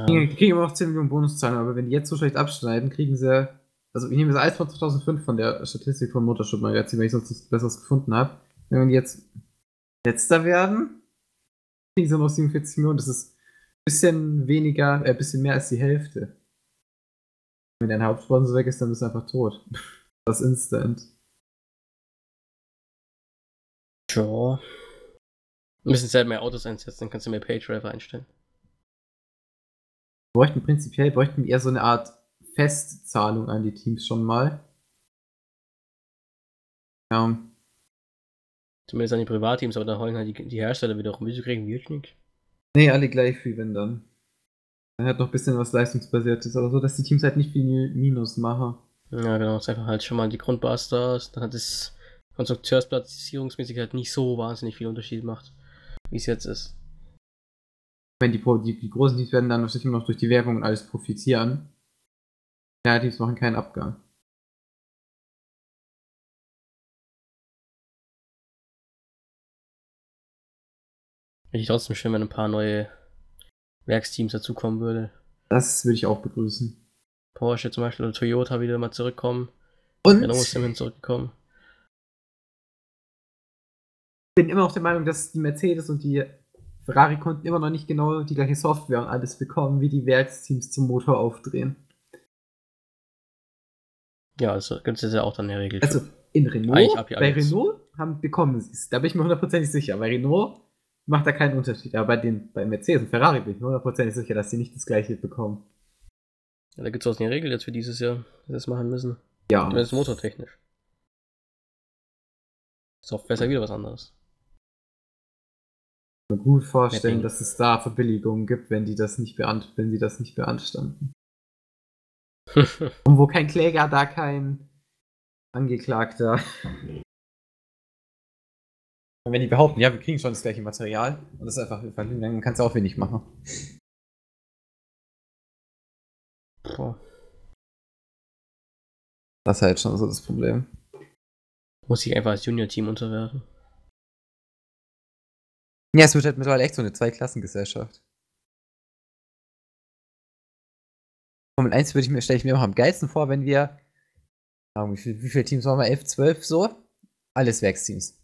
Die kriegen immer noch 10 Millionen Bonuszahlungen, aber wenn die jetzt so schlecht abschneiden, kriegen sie. Also, ich nehme das alles von 2005 von der Statistik von Motorshop Magazin, weil ich sonst nichts Besseres gefunden habe. Wenn die jetzt letzter werden, kriegen sie noch 47 Millionen. Das ist ein bisschen weniger, äh, ein bisschen mehr als die Hälfte. Wenn dein Hauptsponsor weg ist, dann bist du einfach tot. Das ist instant. Tja. Wir müssen selber mehr Autos einsetzen, dann kannst du mehr Pay-Driver einstellen. Wir bräuchten prinzipiell bräuchten wir eher so eine Art Festzahlung an die Teams schon mal. Ja. Zumindest an die Privatteams, aber dann heulen halt die, die Hersteller wiederum. Wieso kriegen wir nicht? Nee, alle gleich viel, wenn dann. Dann hat noch ein bisschen was leistungsbasiertes, aber so, dass die Teams halt nicht viel Minus machen. Ja, genau, ist einfach halt schon mal die Grundbasis da ist. Dann hat es Konstrukteursplatzierungsmäßig halt nicht so wahnsinnig viel Unterschied macht, wie es jetzt ist. Wenn die, die, die großen Teams werden dann wahrscheinlich immer noch durch die Werbung und alles profitieren. Ja, Teams machen keinen Abgang. Hätte ich trotzdem schön, wenn ein paar neue Werksteams dazukommen würde. Das würde ich auch begrüßen. Porsche zum Beispiel oder Toyota wieder mal zurückkommen. Und Renault ist ich immerhin zurückgekommen. bin immer noch der Meinung, dass die Mercedes und die Ferrari-Kunden immer noch nicht genau die gleiche Software und alles bekommen, wie die Werksteams zum Motor aufdrehen. Ja, also gibt es ja auch dann in der Regel. Also in Renault, bei. Renault haben, bekommen sie es. Da bin ich mir hundertprozentig sicher. Bei Renault macht da keinen Unterschied. Aber bei, den, bei Mercedes und Ferrari bin ich mir hundertprozentig sicher, dass sie nicht das gleiche bekommen. Ja, da gibt es auch eine Regel jetzt für dieses Jahr, dass wir das machen müssen. Ja. Zumindest motortechnisch. Software ist ja wieder was anderes. Ich kann mir gut vorstellen, dass es da Verbilligungen gibt, wenn die das nicht beant wenn sie das nicht beanstanden. Und wo kein Kläger, da kein Angeklagter. Und wenn die behaupten, ja, wir kriegen schon das gleiche Material und das ist einfach dann kannst du auch wenig machen. Boah. Das ist halt schon so das Problem. Muss ich einfach als Junior-Team unterwerfen. Ja, es wird halt mittlerweile echt so eine Zweiklassengesellschaft. Formel 1 würde ich mir, stelle ich mir auch am geilsten vor, wenn wir, wie, viel, wie viele Teams waren wir? 11, 12 so? Alles Werksteams.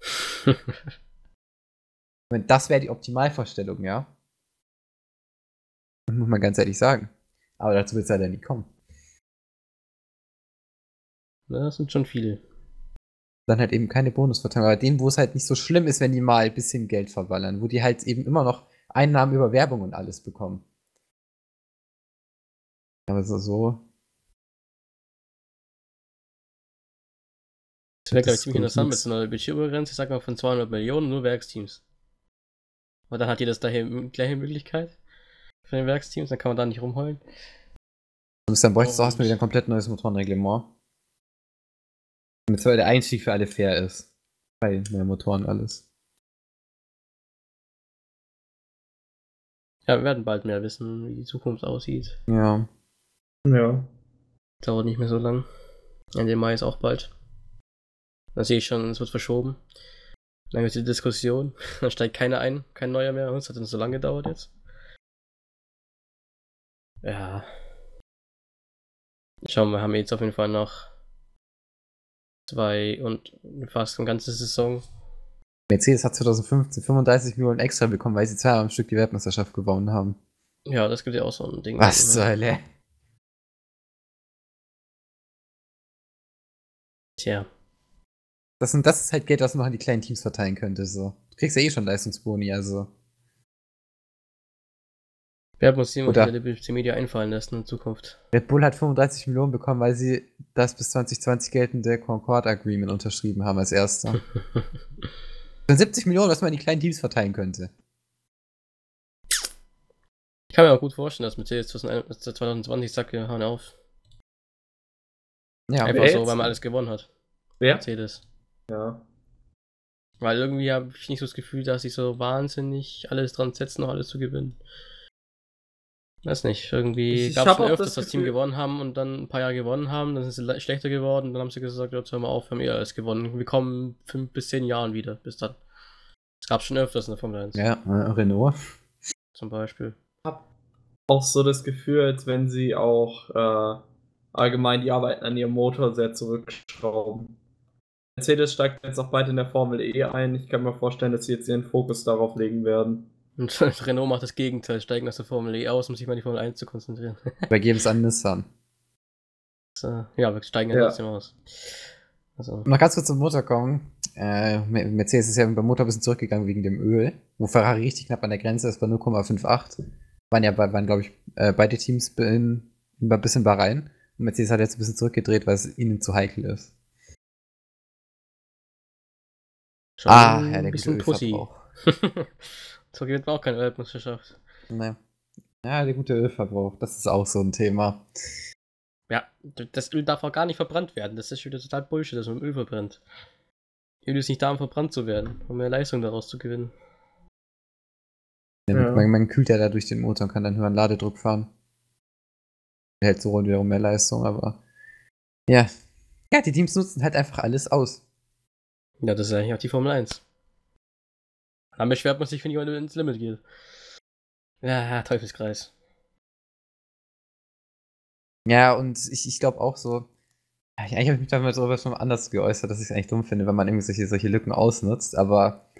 Das wäre die Optimalvorstellung, ja. Muss man ganz ehrlich sagen. Aber dazu wird es leider nie kommen. Ja, das sind schon viele. Dann halt eben keine Bonusverteilung. Aber denen, wo es halt nicht so schlimm ist, wenn die mal ein bisschen Geld verballern, wo die halt eben immer noch Einnahmen über Werbung und alles bekommen. Aber so, so Das wäre, glaube ich, Das ziemlich interessant mit so einer Budgetübergrenze, sag mal von 200 Millionen, nur Werksteams. Und dann hat jedes daher m- gleiche Möglichkeit für den Werksteams, dann kann man da nicht rumheulen. Du bist dann bräuchtest du Oh, hast mir wieder ein komplett neues Motorenreglement. Damit zwar der Einstieg für alle fair ist. Bei neuen Motoren alles. Ja, wir werden bald mehr wissen, wie die Zukunft aussieht. Ja. Ja. Dauert nicht mehr so lang. Ende Mai ist auch bald. Da sehe ich schon, es wird verschoben. Dann wird die Diskussion. Dann steigt keiner ein, kein neuer mehr. Es hat dann so lange gedauert jetzt. Ja. Schauen wir, haben jetzt auf jeden Fall noch zwei und fast eine ganze Saison. Mercedes hat 2015 35 Millionen extra bekommen, weil sie zweimal am Stück die Weltmeisterschaft gewonnen haben. Ja, das gibt ja auch so ein Ding. Was zur Hölle? Tja. Das, sind, das ist halt Geld, was man an die kleinen Teams verteilen könnte. So. Du kriegst ja eh schon Leistungsboni, also. Wer muss jemand Oder- der BBC Media einfallen lassen in Zukunft? Red Bull hat 35 Millionen bekommen, weil sie das bis 2020 geltende Concord Agreement unterschrieben haben als erster. Das sind 70 Millionen, was man an die kleinen Teams verteilen könnte. Ich kann mir auch gut vorstellen, dass Mercedes 2020 sagt, wir hauen auf. Ja, Einfach so, weil man alles gewonnen hat. Wer? Mercedes. Ja. Weil irgendwie habe ich nicht so das Gefühl, dass sie so wahnsinnig alles dran setzen, noch alles zu gewinnen. Weiß nicht, irgendwie Ich- ich gab es öfters, das dass Team gewonnen haben und dann ein paar Jahre gewonnen haben, dann sind sie le- schlechter geworden, dann haben sie gesagt, jetzt hören wir auf, wir haben eh alles gewonnen. Wir kommen fünf bis zehn Jahren wieder, bis dann. Es gab schon öfters in der Formel 1, ja äh, Renault. zum Beispiel. hab auch so das Gefühl, als wenn sie auch äh, allgemein die Arbeiten an ihrem Motor sehr zurückschrauben. Mercedes steigt jetzt auch bald in der Formel E ein. Ich kann mir vorstellen, dass sie jetzt ihren Fokus darauf legen werden. Und Renault macht das Gegenteil, steigen aus der Formel E aus, um sich mal die Formel 1 zu konzentrieren. Übergeben es an Nissan. So, ja, wir steigen ja trotzdem aus. Also, Um noch ganz kurz zum Motor kommen. Äh, Mer- Mercedes ist ja beim Motor ein bisschen zurückgegangen wegen dem Öl, wo Ferrari richtig knapp an der Grenze ist bei 0,58. Waren ja, bei- waren glaube ich, äh, beide Teams in, in, ein bisschen Bahrain. Und Mercedes hat jetzt ein bisschen zurückgedreht, weil es ihnen zu heikel ist. schon Ah, ein ja, der bisschen Pussy. So gewinnt man auch keine Weltmeisterschaft. Ne. Ja, der gute Ölverbrauch, das ist auch so ein Thema. Ja, das Öl darf auch gar nicht verbrannt werden. Das ist wieder total Bullshit, dass man Öl verbrennt. Öl ist nicht da, um verbrannt zu werden, um mehr Leistung daraus zu gewinnen. Ja. Man, man kühlt ja dadurch den Motor und kann dann höheren Ladedruck fahren. Hält so wiederum mehr Leistung, aber. Ja. Ja, die Teams nutzen halt einfach alles aus. Ja, das ist eigentlich auch die Formel 1. Dann beschwert man sich, wenn jemand ins Limit geht. Ja, Teufelskreis. Ja, und ich, ich glaube auch so. Eigentlich habe ich mich damals darüber schon anders geäußert, dass ich es eigentlich dumm finde, wenn man irgendwie solche, solche Lücken ausnutzt, aber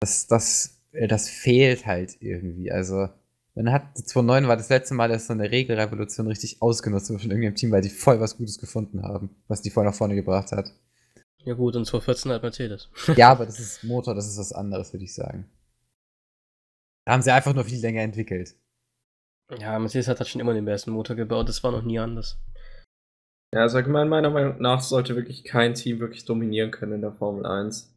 das, das, äh, das fehlt halt irgendwie. Also, man hat 2009 war das letzte Mal, dass so eine Regelrevolution richtig ausgenutzt wurde von irgendeinem Team, weil die voll was Gutes gefunden haben, was die voll nach vorne gebracht hat. Ja gut, und 2014 halt Mercedes. Ja, aber das ist Motor, das ist was anderes, würde ich sagen. Da haben sie einfach nur viel länger entwickelt. Ja, Mercedes hat halt schon immer den besten Motor gebaut, das war noch nie anders. Ja, also allgemein meiner Meinung nach sollte wirklich kein Team wirklich dominieren können in der Formel 1.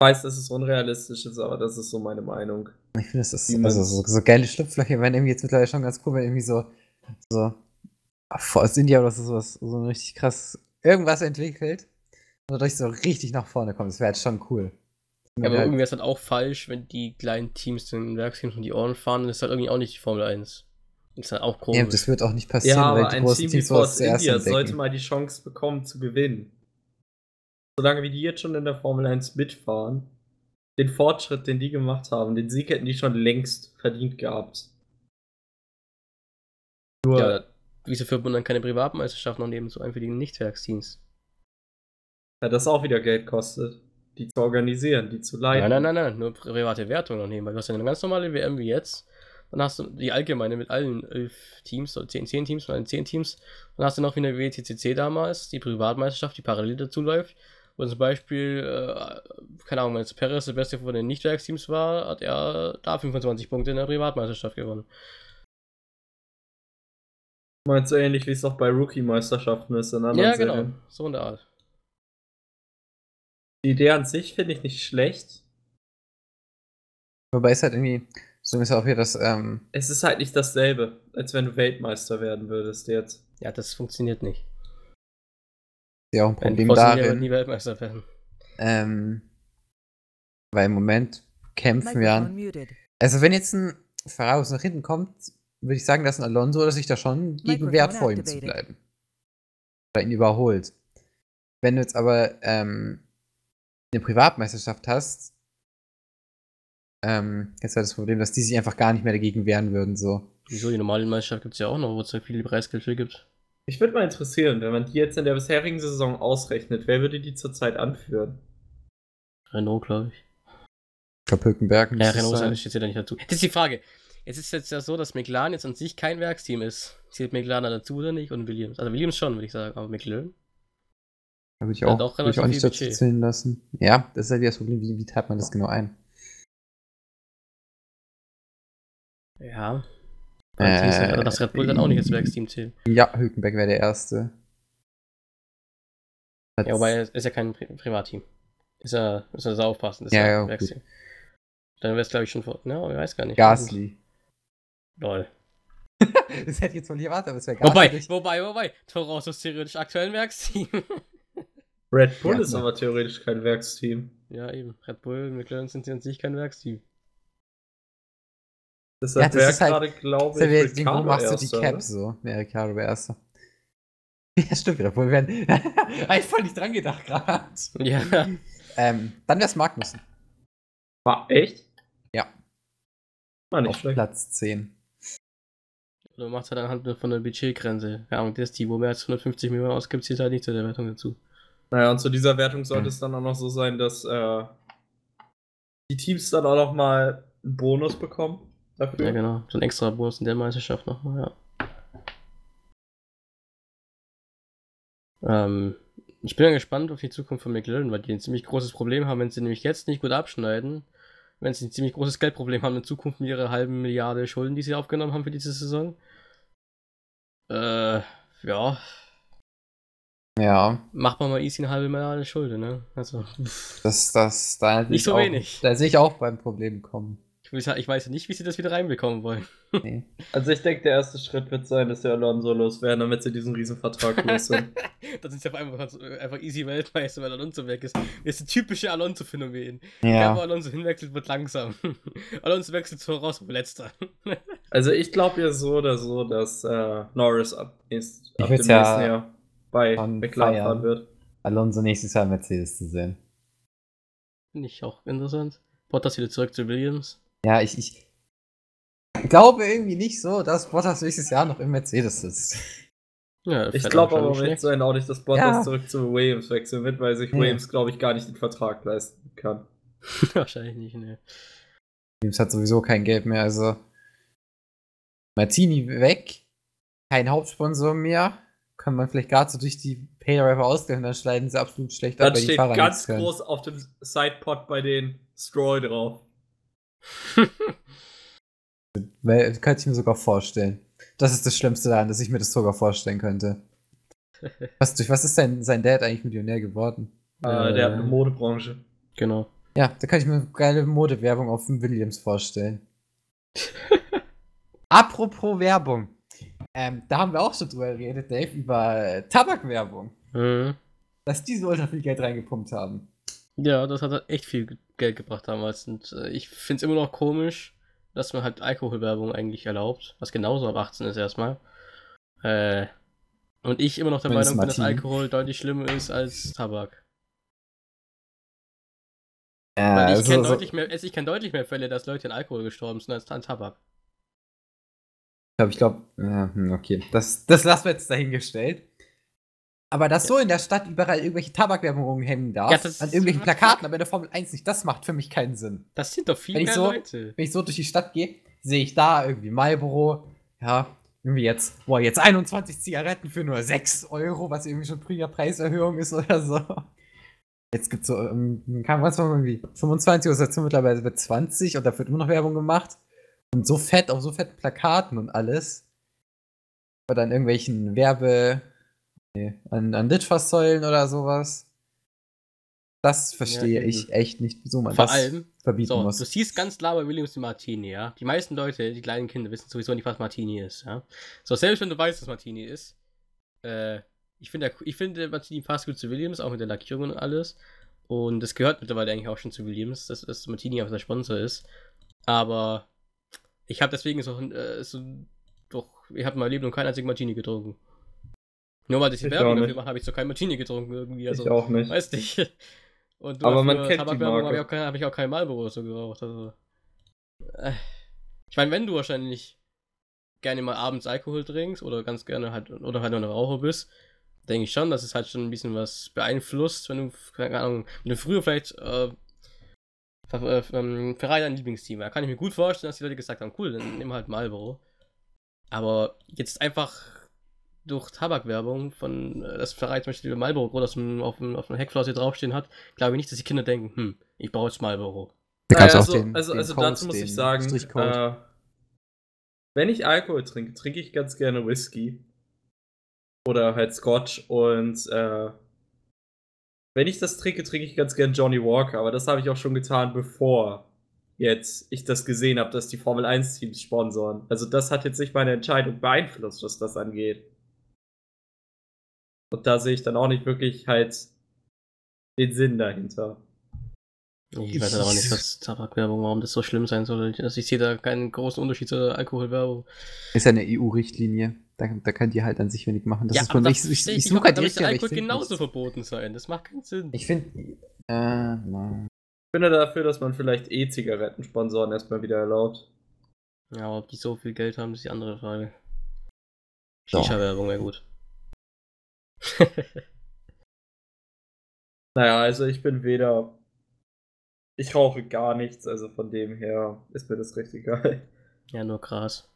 Ich weiß, dass es unrealistisch ist, aber das ist so meine Meinung. Ich finde, das ist also so, so geile Schlupflöcher werden irgendwie jetzt mittlerweile schon ganz cool, wenn irgendwie so, so aus India oder so sowas, so ein richtig krass irgendwas entwickelt und dadurch so richtig nach vorne kommt. Das wäre jetzt schon cool. Ja, aber Ja, irgendwie ist halt auch falsch, wenn die kleinen Teams den Werksteams um die Ohren fahren, dann ist halt irgendwie auch nicht die Formel 1. Das ist halt auch komisch. ja, das wird auch nicht passieren, Ja, aber weil die ein großen Team wie Teams zuerst India entdecken. sollte mal die Chance bekommen zu gewinnen. Solange wie die jetzt schon in der Formel 1 mitfahren, den Fortschritt, den die gemacht haben, den Sieg hätten die schon längst verdient gehabt. Nur, ja, wieso führt man dann keine Privatmeisterschaft noch neben so einem für die Nichtwerksteams? ja, das auch wieder Geld kostet, die zu organisieren, die zu leiten. Nein, nein, nein, nein, nur private Wertung noch nehmen, weil du hast ja eine ganz normale WM wie jetzt. Dann hast du die allgemeine mit allen elf Teams, oder zehn, zehn Teams, mit allen zehn Teams. Dann hast du noch wie eine WTCC damals, die Privatmeisterschaft, die parallel dazu läuft. Wo zum Beispiel, äh, keine Ahnung, wenn jetzt Perez der beste von den Nichtwerksteams war, hat er da 25 Punkte in der Privatmeisterschaft gewonnen. Meinst du ähnlich, wie es auch bei Rookie-Meisterschaften ist in anderen Ja, genau, Serien? so in der Art. Die Idee an sich finde ich nicht schlecht. Wobei es halt irgendwie, so ist auch hier das, ähm, Es ist halt nicht dasselbe, als wenn du Weltmeister werden würdest jetzt. Ja, das funktioniert nicht. ja auch ein Problem darin, nie Weltmeister werden. ähm, weil im Moment kämpfen wir an. Also wenn jetzt ein aus nach hinten kommt, würde ich sagen, dass ein Alonso oder sich da schon gegen wehrt, vor ihm zu bleiben. Oder ihn überholt. Wenn du jetzt aber ähm, eine Privatmeisterschaft hast, ähm, jetzt wäre das Problem, dass die sich einfach gar nicht mehr dagegen wehren würden. So. Wieso, die normale Meisterschaft gibt es ja auch noch, wo es so viel Preisgeld für gibt. Ich würde mal interessieren, wenn man die jetzt in der bisherigen Saison ausrechnet, wer würde die zurzeit anführen? Renault, glaube ich. Ich glaube, Hülkenberg Ja, Renault sein. steht ja da nicht dazu. Das ist die Frage. Es ist jetzt ja so, dass McLaren jetzt an sich kein Werksteam ist. Zählt McLaren da dazu oder nicht? Und Williams. Also Williams schon, würde ich sagen, aber McLaren. Würde ich Ja, auch, würde ich auch nicht dazu zählen lassen. Ja, das ist halt das Problem, wie, wie teilt man das genau ein? Ja. Äh, also, dass Red Bull dann auch nicht als Werksteam zählt. Ja, Hülkenberg wäre der Erste. Ja, wobei es ist ja kein Pri Privatteam. Ist ja, ist ja sau aufpassen. Das ist Ja, ja, ja, Werksteam. Dann wäre es, glaube ich, schon vor. Ja, ich weiß gar nicht. Gasly. Lol. das hätte ich jetzt wohl nicht erwartet, aber es wäre Gasly. Wobei, nicht- wobei, wobei. Toro ist theoretisch aktuell ein Werksteam. Red Bull Ja, ist aber theoretisch kein Werksteam. ja, eben. Red Bull, McLaren sind an sich kein Werksteam. Deshalb Ja, das ist halt- gerade, glaube Das ich, Ricardo machst du die Cap ne? so? Ja, Ricardo wäre Erster. Ja, stimmt, Red Bull werden. Hab ich voll nicht dran gedacht gerade. Ja. Ähm, dann wär's Magnussen. War echt? Ja. War nicht Auf schlecht. Platz 10. Du machst halt anhand von der Budgetgrenze. Ja, und das Team, wo mehr als 150 Millionen ausgibt, zählt halt nicht zu der Wertung dazu. Naja, und zu dieser Wertung sollte es dann auch noch so sein, dass äh, die Teams dann auch noch mal einen Bonus bekommen dafür. Ja, genau. So ein extra Bonus in der Meisterschaft nochmal, ja. Ähm, ich bin ja gespannt auf die Zukunft von McLaren, weil die ein ziemlich großes Problem haben, wenn sie nämlich jetzt nicht gut abschneiden. Wenn sie ein ziemlich großes Geldproblem haben in Zukunft mit ihrer halben Milliarde Schulden, die sie aufgenommen haben für diese Saison. Äh, ja, Ja, macht man mal easy eine halbe Milliarde Schulden, ne? Also, das, das, da Nicht so auch, wenig. Da sehe ich auch beim Problem kommen. Ich, weiß, ich weiß nicht, wie sie das wieder reinbekommen wollen. Nee. Also ich denke, der erste Schritt wird sein, dass der Alonso loswerden, damit sie diesen Riesenvertrag los sind. da sind sie auf einmal einfach easy Weltmeister, weil Alonso weg ist. Das ist ein typische Alonso-Phänomen. Ja. wo Ja, Alonso hinwechselt, wird langsam. Alonso wechselt zu aber letzter. Also ich glaube ja so oder so, dass äh, Norris ab, nächst, Ich ab dem ja nächsten Jahr bei McLaren fahren wird. Alonso nächstes Jahr Mercedes zu sehen. Finde ich auch interessant. Bottas wieder zurück zu Williams. Ja, ich, ich glaube irgendwie nicht so, dass Bottas nächstes Jahr noch im Mercedes sitzt. Ja, Ich glaube auch aber nicht sein auch nicht, dass Bottas Ja. zurück zu Williams wechseln wird, weil sich Ja. Williams, glaube ich, gar nicht den Vertrag leisten kann. Wahrscheinlich nicht, ne. Williams hat sowieso kein Geld mehr, also Martini weg, kein Hauptsponsor mehr. Kann man vielleicht gerade so durch die Pay-Driver ausgleichen, dann schneiden sie absolut schlecht Dann ab, die steht Fahrer ganz groß auf dem Sidepod bei den Stroll drauf. Könnte ich mir sogar vorstellen. Das ist das Schlimmste daran, dass ich mir das sogar vorstellen könnte. Was, durch was ist denn sein Dad eigentlich Millionär geworden? Äh, der hat eine Modebranche. Genau. Ja, da kann ich mir geile Modewerbung auf dem Williams vorstellen. Apropos Werbung. Ähm, da haben wir auch schon drüber geredet, Dave, über äh, Tabakwerbung. Mhm. Dass die so ultra viel Geld reingepumpt haben. Ja, das hat halt echt viel Ge- Geld gebracht damals. Und äh, ich finde es immer noch komisch, dass man halt Alkoholwerbung eigentlich erlaubt. Was genauso ab 18 ist erstmal. Äh, und ich immer noch der Meinung bin, dass. Alkohol deutlich schlimmer ist als Tabak. Ja, Weil ich also, kenne deutlich mehr, ich kenn deutlich mehr Fälle, dass Leute an Alkohol gestorben sind als an Tabak. Ich glaube, ich glaube, ja, hm, okay. Das, das lassen wir jetzt dahingestellt. Aber dass so in der Stadt überall irgendwelche Tabakwerbung rumhängen darf, Ja, an irgendwelchen Plakaten, aber in der Formel 1 nicht, das macht für mich keinen Sinn. Das sind doch viel Wenn so- Leute. Wenn ich so durch die Stadt gehe, sehe ich da irgendwie Marlboro, ja, irgendwie jetzt, boah, jetzt 21 Zigaretten für nur 6 Euro, was irgendwie schon früher Preiserhöhung ist oder so. Jetzt gibt's so, ähm, kann war irgendwie 25 oder so mittlerweile bei 20 und da wird immer noch Werbung gemacht. Und so fett, auf so fetten Plakaten und alles. Oder an irgendwelchen Werbe, nee, an, an Litfaßsäulen oder sowas. Das verstehe Ja, ich eben. echt nicht, wieso man Vor das allem, verbieten so, muss. du siehst ganz klar bei Williams die Martini, ja. Die meisten Leute, die kleinen Kinder, wissen sowieso nicht, was Martini ist, ja. So, selbst wenn du weißt, was Martini ist, äh, ich finde, ich finde Martini passt gut zu Williams, auch mit der Lackierung und alles. Und das gehört mittlerweile eigentlich auch schon zu Williams, dass, dass Martini einfach der Sponsor ist. Aber ich habe deswegen so, äh, so doch, ich habe in meinem Leben noch keinen einzigen Martini getrunken. Nur weil ich die Werbung dafür nicht. mache, habe ich so keinen Martini getrunken irgendwie. Also, ich auch nicht. Weiß nicht. Und Aber man kennt die Tabakwerbung habe ich, auch kein- hab ich auch kein Marlboro so geraucht. Also. Äh, Ich meine, wenn du wahrscheinlich gerne mal abends Alkohol trinkst oder ganz gerne halt oder halt noch ein Raucher bist, denke ich schon, dass es halt schon ein bisschen was beeinflusst, wenn du, keine Ahnung, wenn du früher vielleicht äh, Ver ähm, Ferrari dein Lieblingsteam. Da kann ich mir gut vorstellen, dass die Leute gesagt haben, cool, dann wir halt Marlboro. Aber jetzt einfach durch Tabakwerbung von, äh, das Ferrari zum Beispiel Marlboro groß auf dem, auf dem, auf dem Heckflosse draufstehen hat, glaube ich nicht, dass die Kinder denken, hm, ich brauche jetzt Marlboro. Da du also, auch den, also, den also Code, dazu muss ich sagen, äh, wenn ich Alkohol trinke, trinke ich ganz gerne Whisky. Oder halt Scotch und äh, wenn ich das trinke, trinke ich ganz gern Johnny Walker, aber das habe ich auch schon getan, bevor jetzt ich das gesehen habe, dass die Formel 1 Teams sponsoren. Also das hat jetzt nicht meine Entscheidung beeinflusst, was das angeht. Und da sehe ich dann auch nicht wirklich halt den Sinn dahinter. Ich weiß halt auch nicht, was Tabakwerbung, warum das so schlimm sein soll. Also ich sehe da keinen großen Unterschied zur Alkoholwerbung. Ist ja eine EU-Richtlinie. Da, da könnt ihr halt an sich wenig machen. Das ja, ist aber von, da ich, ich, ich nicht, suche halt Alkohol aber ich genauso find verboten sein. Das macht keinen Sinn. Ich finde, äh. Ich bin ja dafür, dass man vielleicht E-Zigaretten-Sponsoren erstmal wieder erlaubt. Ja, aber ob die so viel Geld haben, ist die andere Frage. Shisha-Werbung wäre gut. Naja, also ich bin weder. Ich rauche gar nichts, also von dem her ist mir das recht egal. ja, nur Gras.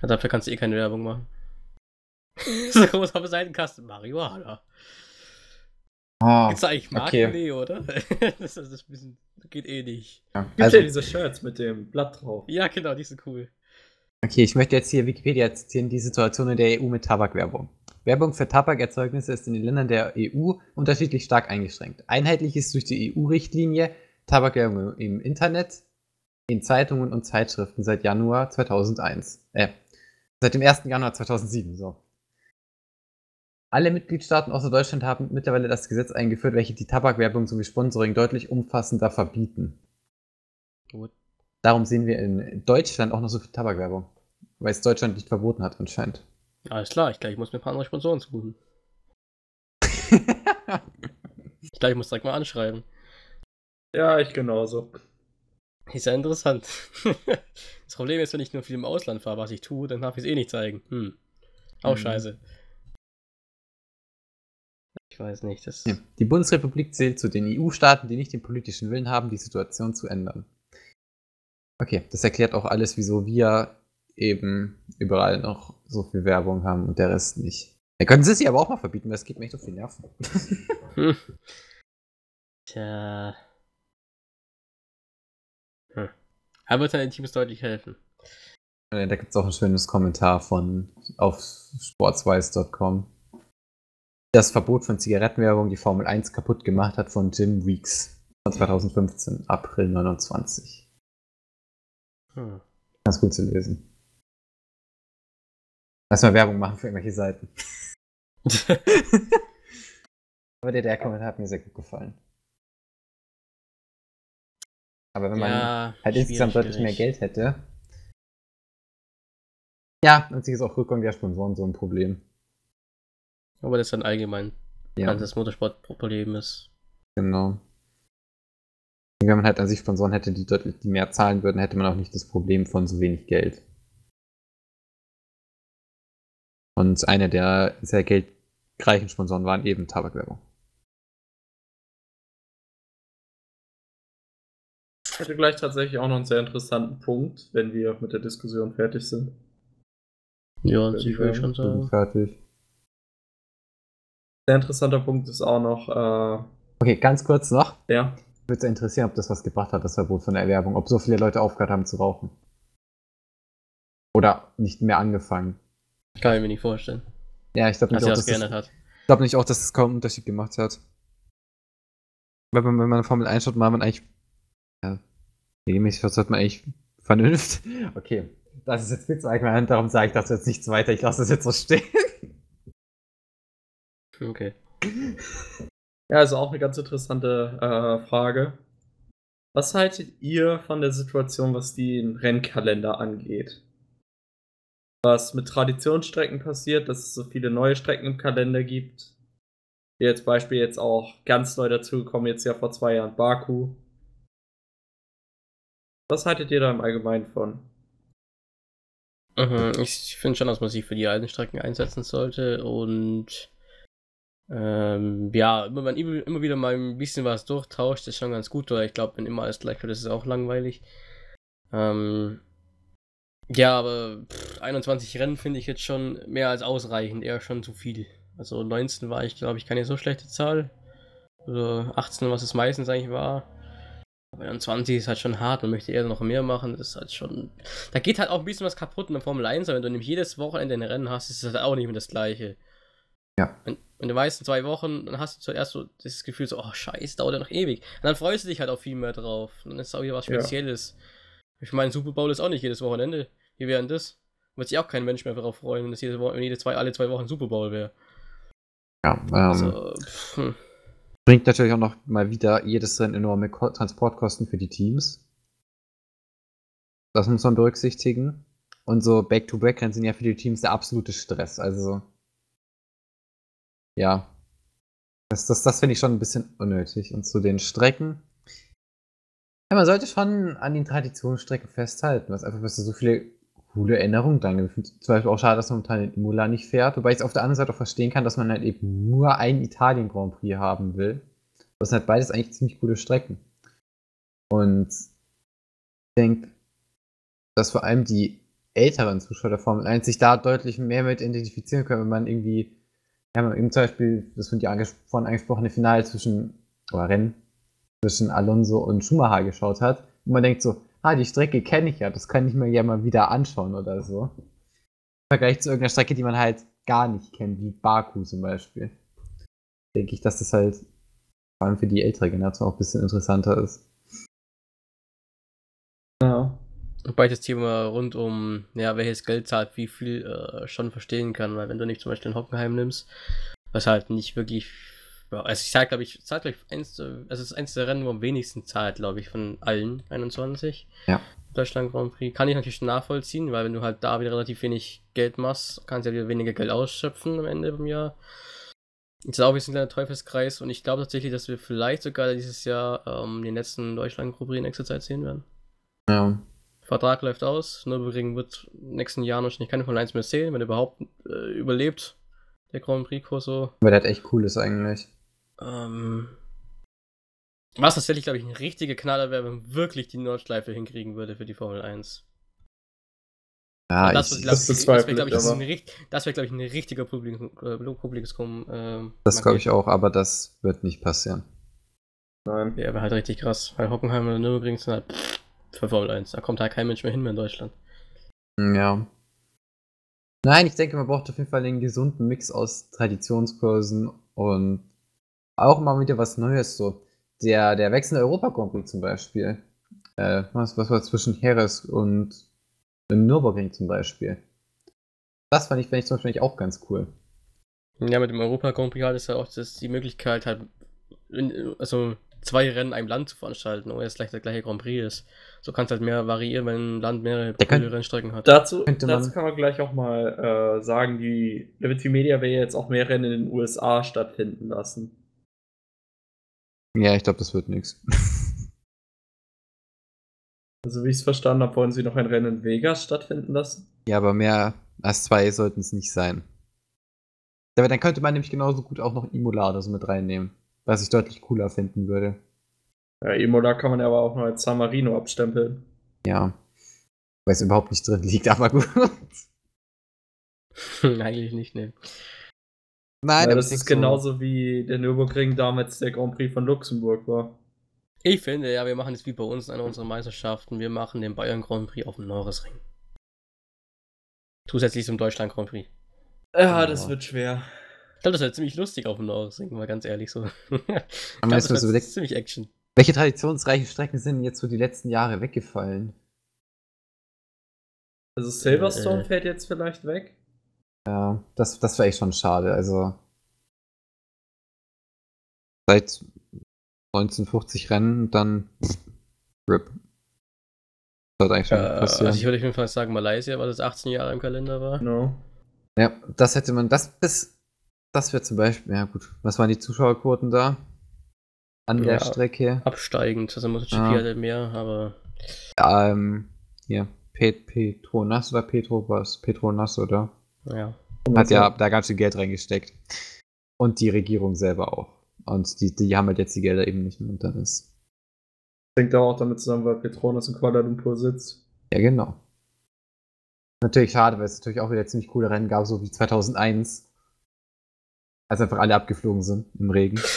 Ja, dafür kannst du eh keine Werbung machen. so groß auf der Seitenkasten. Marihuana. Oh, Gibt's da eigentlich okay. Marken? Nee, oder? das, ist, das, ist ein bisschen, das geht eh nicht. ja. Gibt Also, ja diese Shirts mit dem Blatt drauf. Ja, genau, die sind cool. okay, ich möchte jetzt hier Wikipedia zitieren, die Situation in der EU mit Tabakwerbung. Werbung für Tabakerzeugnisse ist in den Ländern der EU unterschiedlich stark eingeschränkt. Einheitlich ist durch die EU-Richtlinie Tabakwerbung im Internet, in Zeitungen und Zeitschriften seit Januar 2001. Äh, seit dem 1. Januar 2007, so. Alle Mitgliedstaaten außer Deutschland haben mittlerweile das Gesetz eingeführt, welche die Tabakwerbung sowie Sponsoring deutlich umfassender verbieten. Gut. Darum sehen wir in Deutschland auch noch so viel Tabakwerbung. Weil es Deutschland nicht verboten hat, anscheinend. Alles klar, ich glaube, ich muss mir ein paar andere Sponsoren suchen. Ich glaube, ich muss direkt mal anschreiben. Ja, ich genauso. Ist ja interessant. das Problem ist, wenn ich nur viel im Ausland fahre, was ich tue, dann darf ich es eh nicht zeigen. Hm. Auch Mhm. scheiße. Ich weiß nicht, das. Ja. Die Bundesrepublik zählt zu den EU-Staaten, die nicht den politischen Willen haben, die Situation zu ändern. Okay, das erklärt auch alles, wieso wir eben überall noch so viel Werbung haben und der Rest nicht. Da können sie sie aber auch mal verbieten, weil es geht mir echt auf die Nerven. Hm. Tja. Hm. Aber wird den Teams deutlich helfen. Da gibt es auch ein schönes Kommentar von auf sportswise.com. Das Verbot von Zigarettenwerbung die Formel 1 kaputt gemacht hat von Jim Weeks von 2015, April 29. Hm. Ganz gut zu lesen. Lass mal Werbung machen für irgendwelche Seiten. Aber der, der Kommentar hat mir sehr gut gefallen. Aber wenn man ja, halt insgesamt deutlich mehr. Geld hätte. Ja, sich ist auch Rückgang der Sponsoren so ein Problem. Aber das ist dann allgemein. Ja, Ja. Das Motorsportproblem ist. genau. Wenn man halt an sich Sponsoren hätte, die deutlich die mehr zahlen würden, hätte man auch nicht das Problem von so wenig Geld. Und einer der sehr geldreichen Sponsoren waren eben Tabakwerbung. Ich hätte gleich tatsächlich auch noch einen sehr interessanten Punkt, wenn wir mit der Diskussion fertig sind. Ja, an sich würde ich schon sagen. Fertig. Sehr interessanter Punkt ist auch noch, äh, Okay, ganz kurz noch. ja, Würde es interessieren, ob das was gebracht hat, das Verbot von der Erwerbung. Ob so viele Leute aufgehört haben zu rauchen. Oder nicht mehr angefangen. Kann ich mir nicht vorstellen. Ja, ich glaube Dass nicht, er das dass geändert das, hat. ich glaub nicht auch, dass es kaum einen Unterschied gemacht hat. Wenn man, wenn man Formel 1 schaut, war man eigentlich. Ja, regelmäßig sollte man eigentlich Vernunft. Okay, das ist jetzt zu allgemein, darum sage ich dazu jetzt nichts weiter. Ich lasse das jetzt so stehen. Okay. Ja, also auch eine ganz interessante äh, Frage. Was haltet ihr von der Situation, was den Rennkalender angeht? Was mit Traditionsstrecken passiert, dass es so viele neue Strecken im Kalender gibt. Wie jetzt Beispiel jetzt auch ganz neu dazugekommen, jetzt ja vor zwei Jahren Baku. Was haltet ihr da im Allgemeinen von? Mhm, ich finde schon, dass man sich für die alten Strecken einsetzen sollte und ähm, ja, wenn man immer wieder mal ein bisschen was durchtauscht, ist schon ganz gut, oder ich glaube, wenn immer alles gleich wird, ist es auch langweilig. Ähm, ja, aber pff, 21 Rennen finde ich jetzt schon mehr als ausreichend, eher schon zu viel. Also 19 war ich, glaube ich, keine so schlechte Zahl. Also 18, was es meistens eigentlich war. Aber 21 ist halt schon hart, man möchte eher noch mehr machen. Das ist halt schon. Da geht halt auch ein bisschen was kaputt in der Formel 1, aber wenn du nämlich jedes Wochenende ein Rennen hast, ist das halt auch nicht mehr das gleiche. Ja. Wenn, wenn du weißt, in zwei Wochen, dann hast du zuerst so das Gefühl, so, oh scheiße, dauert ja noch ewig. Und dann freust du dich halt auch viel mehr drauf. Und dann ist es auch wieder was Spezielles. Ja. Ich meine, Super Bowl ist auch nicht jedes Wochenende. Wie wäre denn das? Wird sich auch kein Mensch mehr darauf freuen, wenn das jede, Woche, wenn jede zwei, alle zwei Wochen Super Bowl wäre. Ja, ähm, also, hm. bringt natürlich auch noch mal wieder jedes Rennen enorme Ko Transportkosten für die Teams. Das muss man berücksichtigen. Und so Back-to-Back-Rennen sind ja für die Teams der absolute Stress. Also, ja. Das, das, das finde ich schon ein bisschen unnötig. Und zu den Strecken. Man sollte schon an den Traditionsstrecken festhalten, was einfach, was so viele coole Erinnerungen dran gibt. Zum Beispiel auch schade, dass man momentan in Imola nicht fährt, wobei ich es auf der anderen Seite auch verstehen kann, dass man halt eben nur einen Italien Grand Prix haben will. Das sind halt beides eigentlich ziemlich coole Strecken. Und ich denke, dass vor allem die älteren Zuschauer der Formel 1 sich da deutlich mehr mit identifizieren können, wenn man irgendwie, ja, eben zum Beispiel, das von dir vorhin angesprochene Finale zwischen, oder Rennen zwischen Alonso und Schumacher geschaut hat, und man denkt so, ah, die Strecke kenne ich ja, das kann ich mir ja mal wieder anschauen oder so. Im Vergleich zu irgendeiner Strecke, die man halt gar nicht kennt, wie Baku zum Beispiel. Denke ich, dass das halt vor allem für die ältere Generation auch ein bisschen interessanter ist. Ja. Wobei ich das Thema rund um, ja, welches Geld zahlt, wie viel äh, schon verstehen kann, weil wenn du nicht zum Beispiel in Hockenheim nimmst, was halt nicht wirklich ja, also ich sage, glaube ich, zahlt gleich eins, also es ist eins der Rennen, wo am wenigsten zahlt, glaube ich, von allen 21. Ja. Deutschland Grand Prix. Kann ich natürlich nachvollziehen, weil wenn du halt da wieder relativ wenig Geld machst, kannst du ja wieder weniger Geld ausschöpfen am Ende vom Jahr. Das ist auch ein bisschen ein Teufelskreis und ich glaube tatsächlich, dass wir vielleicht sogar dieses Jahr ähm, den letzten Deutschland Grand Prix in nächster Zeit sehen werden. Ja. Vertrag läuft aus, Nürburgring wird nächsten Jahr noch nicht keine von 1 mehr sehen, wenn er überhaupt äh, überlebt, der Grand Prix Kurs so. Weil der hat echt cool ist eigentlich. Ähm, was tatsächlich, glaube ich, ein richtiger Knaller wäre, wenn man wirklich die Nordschleife hinkriegen würde für die Formel 1. Ja, das, ich, glaub, das, das wäre, glaube ich, ein, wär, glaub ich, ein richtiger Publikum, äh, Publikum. Äh, das glaube ich auch, aber das wird nicht passieren. Nein. Ja, wäre halt richtig krass, weil Hockenheim oder Nürburgring sind halt pff, für Formel 1. Da kommt halt kein Mensch mehr hin mehr in Deutschland. Ja. Nein, ich denke, man braucht auf jeden Fall einen gesunden Mix aus Traditionskursen und auch mal wieder was Neues. So der, der wechselnde Europa Grand Prix zum Beispiel. Äh, was, was war zwischen Heres und Nürburgring zum Beispiel. Das fand ich, fand ich zum Beispiel auch ganz cool. Ja, mit dem Europa Grand Prix hat es ja auch das, die Möglichkeit, halt, also zwei Rennen in einem Land zu veranstalten, ohne dass gleich der gleiche Grand Prix ist. So kannst du halt mehr variieren, wenn ein Land mehrere coole Rennstrecken hat. Dazu, dazu kann man gleich auch mal äh, sagen, die Liberty Media will jetzt auch mehr Rennen in den USA stattfinden lassen. Ja, ich glaube, das wird nichts. Also, wie ich es verstanden habe, wollen sie noch ein Rennen in Vegas stattfinden lassen? Ja, aber mehr als zwei sollten es nicht sein. Aber dann könnte man nämlich genauso gut auch noch Imola oder so mit reinnehmen, was ich deutlich cooler finden würde. Ja, Imola kann man ja aber auch noch als San Marino abstempeln. Ja. Weil es überhaupt nicht drin liegt, aber gut. Eigentlich nicht, ne. Nein, ja, das ist genauso wie der Nürburgring damals der Grand Prix von Luxemburg war. Ich finde, ja, wir machen es wie bei uns in unserer Meisterschaften. Wir machen den Bayern Grand Prix auf dem Norrisring. Zusätzlich zum Deutschland Grand Prix. Ja, oh. das wird schwer. Ich glaube, das wäre ziemlich lustig auf dem Norrisring, mal ganz ehrlich so. glaub, das überlegt, ziemlich Action. Welche traditionsreichen Strecken sind jetzt so die letzten Jahre weggefallen? Also Silverstone äh, fällt jetzt vielleicht weg. Ja, das, das wäre echt schon schade. Also seit 1950 Rennen, dann RIP. Das hat eigentlich schon äh. Also ich würde auf jeden Fall sagen Malaysia, weil das 18 Jahre im Kalender war. No. Ja, das hätte man, das bis, das wäre zum Beispiel, ja gut, was waren die Zuschauerquoten da? An ja, der Strecke? Absteigend, also MotoGP ja. hatte mehr, aber. Ja, ähm, hier. Pet Petronas oder Petrobas? Petronas, oder? Ja. Hat ja da ganz viel Geld reingesteckt. Und die Regierung selber auch. Und die, die haben halt jetzt die Gelder eben nicht mehr und dann ist. Hängt auch damit zusammen, weil Petronas in Kuala Lumpur sitzt. Ja, genau. Natürlich schade, weil es natürlich auch wieder ziemlich coole Rennen gab, so wie 2001. Als einfach alle abgeflogen sind im Regen.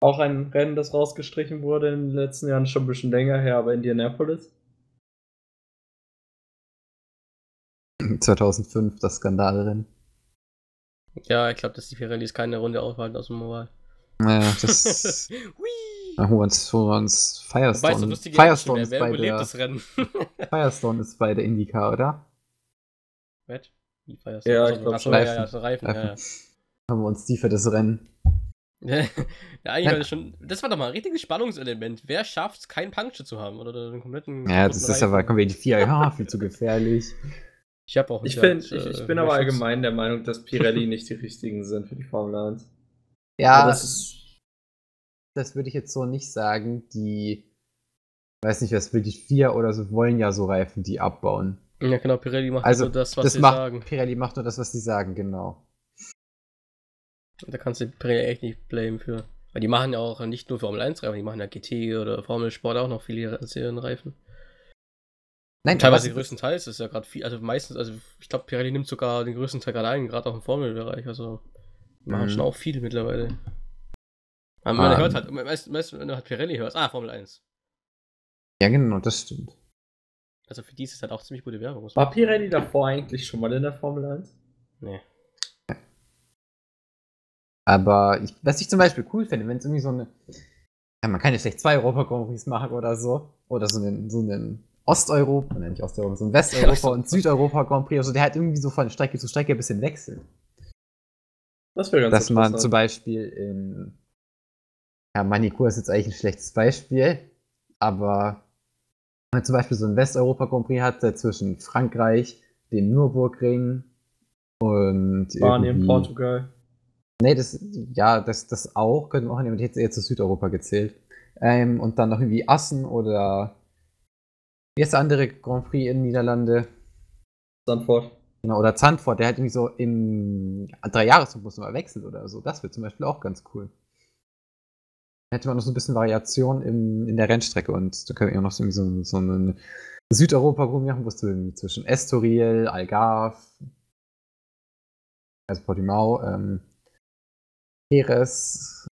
Auch ein Rennen, das rausgestrichen wurde in den letzten Jahren, schon ein bisschen länger her, aber Indianapolis. 2005, das Skandalrennen. Ja, ich glaube, dass die Pirellis keine Runde aufhalten aus dem Mobile. Naja, das. Uns, wo uns Wobei, so Firestone. lustige Firestone wer, ist, wer bei der, das Rennen? Firestone ist bei der Indycar, oder? Was? Wie Firestone? Ja, ich glaub achso, schon. Ja, ja, so Reifen, ja, ja. Haben wir uns die für das Rennen. ja, eigentlich war das schon. Das war doch mal ein richtiges Spannungselement. Wer schafft es, keinen Puncture zu haben? Oder den kompletten. Ja, das kaputten ist aber, Reifen? kommen wir in die vier, ja, viel zu gefährlich. Ich habe auch Ich, nicht find, gesagt, ich, äh, ich bin aber allgemein der Meinung, dass Pirelli nicht die richtigen sind für die Formel 1. Ja, Aber das, das würde ich jetzt so nicht sagen. Die, weiß nicht, was wirklich vier oder so wollen ja so Reifen, die abbauen. Ja, genau, Pirelli macht Also, nur das, was das sie macht, sagen. Pirelli macht nur das, was die sagen, genau. Da kannst du Pirelli echt nicht blamen für. Weil die machen ja auch nicht nur Formel 1 Reifen, die machen ja GT oder Formel Sport auch noch viele Serienreifen. Nein, Teilweise größtenteils ist ja gerade viel, also meistens, also ich glaube, Pirelli nimmt sogar den größten Teil allein, gerade auch im Formelbereich. Also die machen Mhm. schon auch viel mittlerweile. Aber man Ah. hört halt, meistens, meistens, wenn du halt Pirelli hörst, ah, Formel 1. Ja, genau, das stimmt. Also für die ist es halt auch ziemlich gute Werbung. War Pirelli davor eigentlich schon mal in der Formel 1? Nee. Aber ich, was ich zum Beispiel cool finde, wenn es irgendwie so eine. Ja, man kann ja schlecht zwei Europa Grand Prix machen oder so. Oder so einen, so einen Osteuropa, nein, nicht Osteuropa, so einen Westeuropa und Südeuropa Grand Prix. Also der halt irgendwie so von Strecke zu Strecke ein bisschen wechselt. Das wäre ganz Dass man zum Beispiel in. Ja, Manikur ist jetzt eigentlich ein schlechtes Beispiel. Aber wenn man zum Beispiel so einen Westeuropa Grand Prix hat, der zwischen Frankreich, dem Nürburgring und. Spanien, Portugal. Nee, das, ja, das, das auch, könnte man auch nehmen, hätte eher zu Südeuropa gezählt. Ähm, und dann noch irgendwie Assen oder wie ist der andere Grand Prix in Niederlande? Sandford. Genau, oder Zandvoort, der halt irgendwie so im Dreijahresrhythmus mal wechselt oder so. Das wäre zum Beispiel auch ganz cool. Dann hätte man noch so ein bisschen Variation im, in der Rennstrecke und da können wir auch noch so, so, so eine Südeuropa-Gruppe machen, wo es irgendwie zwischen Estoril, Algarve, also Portimao, ähm, Jerez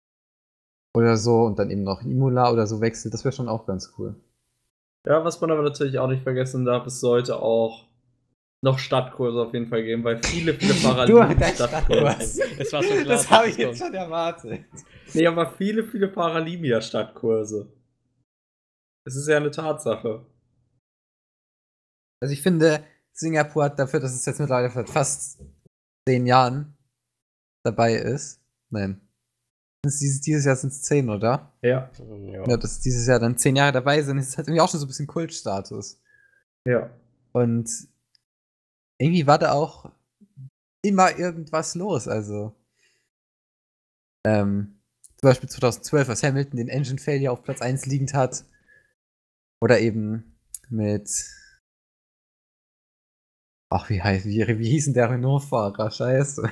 oder so und dann eben noch Imola oder so wechselt. Das wäre schon auch ganz cool. Ja, was man aber natürlich auch nicht vergessen darf, es sollte auch noch Stadtkurse auf jeden Fall geben, weil viele, viele Fahrer Du, lieben Stadtkurse. Stadtkurs. Es war so klar, Das habe das ich jetzt schon erwartet. Nee, aber viele, viele Fahrer lieben ja Stadtkurse. Es ist ja eine Tatsache. Also ich finde, Singapur hat dafür, dass es jetzt mittlerweile seit fast zehn Jahren dabei ist. Nein. Dieses, dieses Jahr sind es zehn, oder? Ja. Ja. Ja, dass dieses Jahr dann zehn Jahre dabei sind, ist halt irgendwie auch schon so ein bisschen Kultstatus. Ja. Und irgendwie war da auch immer irgendwas los. Also ähm, zum Beispiel 2012, als Hamilton den Engine Failure auf Platz 1 liegend hat. Oder eben mit. Ach, wie, heißt, wie, wie hieß denn der Renault-Fahrer? Scheiße.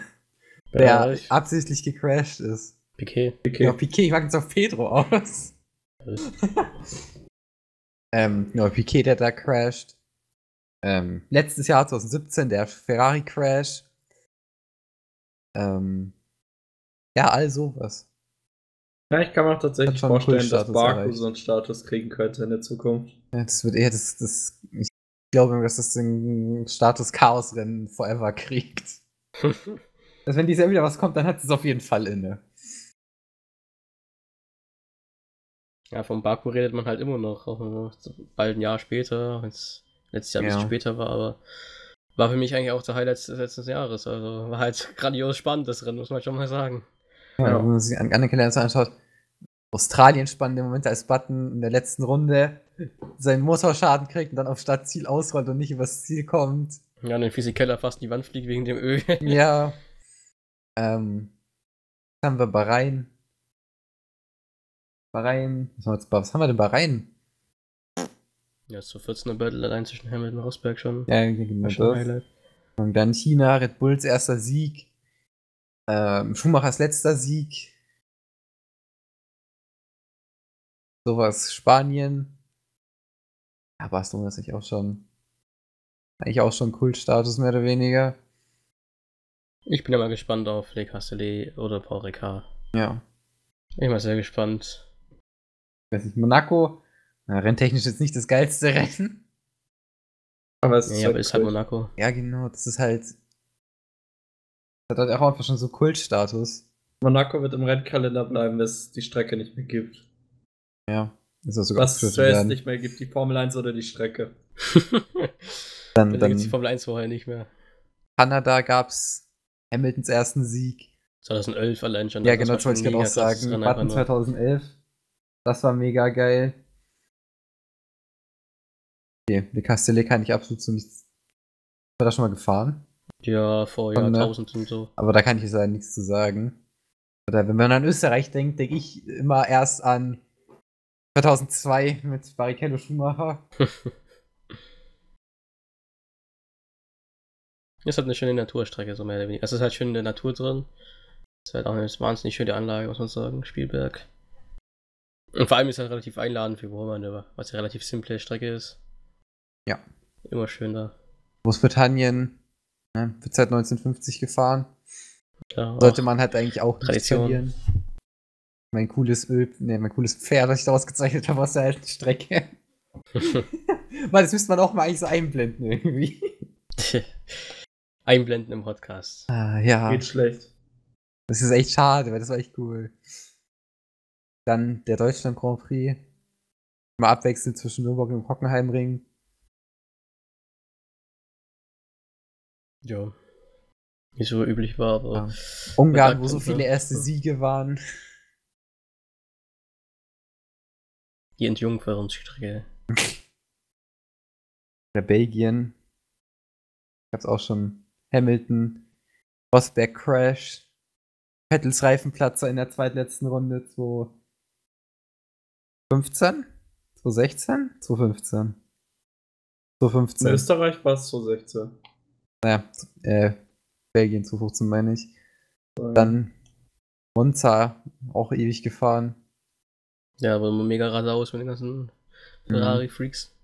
Der Bereich. absichtlich gecrashed ist. Piquet. Okay. Ja, Piquet, ich mag jetzt auf Pedro aus. ähm, ja, Piquet, der da crasht. Ähm, letztes Jahr, 2017, der Ferrari-Crash. Ähm, ja, all sowas. Ja, ich kann mir auch tatsächlich vorstellen, dass Baku erreicht. so einen Status kriegen könnte in der Zukunft. Ja, das wird eher das, das. Ich glaube, dass das den Status Chaos-Rennen forever kriegt. Dass wenn dieses Jahr wieder was kommt, dann hat es auf jeden Fall inne. Ja, vom Baku redet man halt immer noch, auch bald ein Jahr später, wenn es letztes Jahr ein bisschen Ja. später war, aber war für mich eigentlich auch der Highlight des letzten Jahres. Also war halt grandios spannend, das Rennen, muss man schon mal sagen. Ja, Ja. Wenn man sich an andere Kalender anschaut, Australien spannende Momente als Button in der letzten Runde seinen Motorschaden kriegt und dann auf Startziel ausrollt und nicht übers Ziel kommt. Ja, und den Physikeller fast in die Wand fliegt wegen dem Öl. Ja. ähm. Haben wir Bahrain? Bahrain. Was haben wir, jetzt, was haben wir denn Bahrain? Ja, so 14er Battle allein zwischen Hamilton und Rosberg schon. Ja, genau schon das. Highlight. Und dann China, Red Bulls erster Sieg. Ähm, Schumachers letzter Sieg. Sowas Spanien. Ja, Barcelona ist eigentlich auch schon. Eigentlich auch schon Kultstatus, mehr oder weniger. Ich bin mal gespannt auf Le Castellet oder Paul Ricard. Ja. Ich bin mal sehr gespannt. Ich weiß nicht, Monaco. Na, renntechnisch jetzt nicht das geilste Rennen. Aber es Ja, aber ist halt Monaco. Ja, genau, das ist halt. Das hat halt auch einfach schon so Kultstatus. Monaco wird im Rennkalender bleiben, bis es die Strecke nicht mehr gibt. Ja. Ist auch sogar Was es zuerst nicht mehr gibt, die Formel 1 oder die Strecke. Dann, Dann gibt es die dann Formel 1 vorher nicht mehr. Kanada gab's Hamiltons ersten Sieg. 2011 allein schon. Ja, das genau, das wollte ich krasses sagen. Nur. 2011. Das war mega geil. Okay, Le Castellet kann ich absolut so nichts. War da schon mal gefahren? Ja, vor Von, ne? Jahrtausend und so. Aber da kann ich jetzt leider nichts zu sagen. Oder wenn man an Österreich denkt, denke ich immer erst an 2002 mit Barrichello Schumacher. Ist halt eine schöne Naturstrecke, so mehr oder weniger. Also es ist halt schön in der Natur drin. Ist halt auch eine wahnsinnig schöne Anlage, muss man sagen, Spielberg. Und vor allem ist halt relativ einladend für Überholmanöver, was ja relativ simple Strecke ist. Ja. Immer schön da. Großbritannien ne, wird seit 1950 gefahren. Ja, Sollte man halt eigentlich auch nicht Tradition. verlieren. Mein cooles Öl, ne, mein cooles Pferd, das ich da ausgezeichnet habe aus der alten Strecke. Weil das müsste man auch mal eigentlich so einblenden irgendwie. Einblenden im Podcast. Ah, ja. Geht schlecht. Das ist echt schade, weil das war echt cool. Dann der Deutschland Grand Prix. Mal abwechselnd zwischen Nürburgring und Hockenheimring. Ja. Wie so üblich war, aber. Ja. Ungarn, wo so viele ne? erste Siege waren. Die Entjungferungsstrecke. Oder Belgien. Gab's auch schon Hamilton. Rosberg Crash. Vettels Reifenplatzer in der zweitletzten Runde. 2015? 2016? 2015. 2015. In Österreich war es so 16. Naja, äh, Belgien 2015 meine ich. Dann Monza, auch ewig gefahren. Ja, aber immer mega raus mit den ganzen Ferrari-Freaks.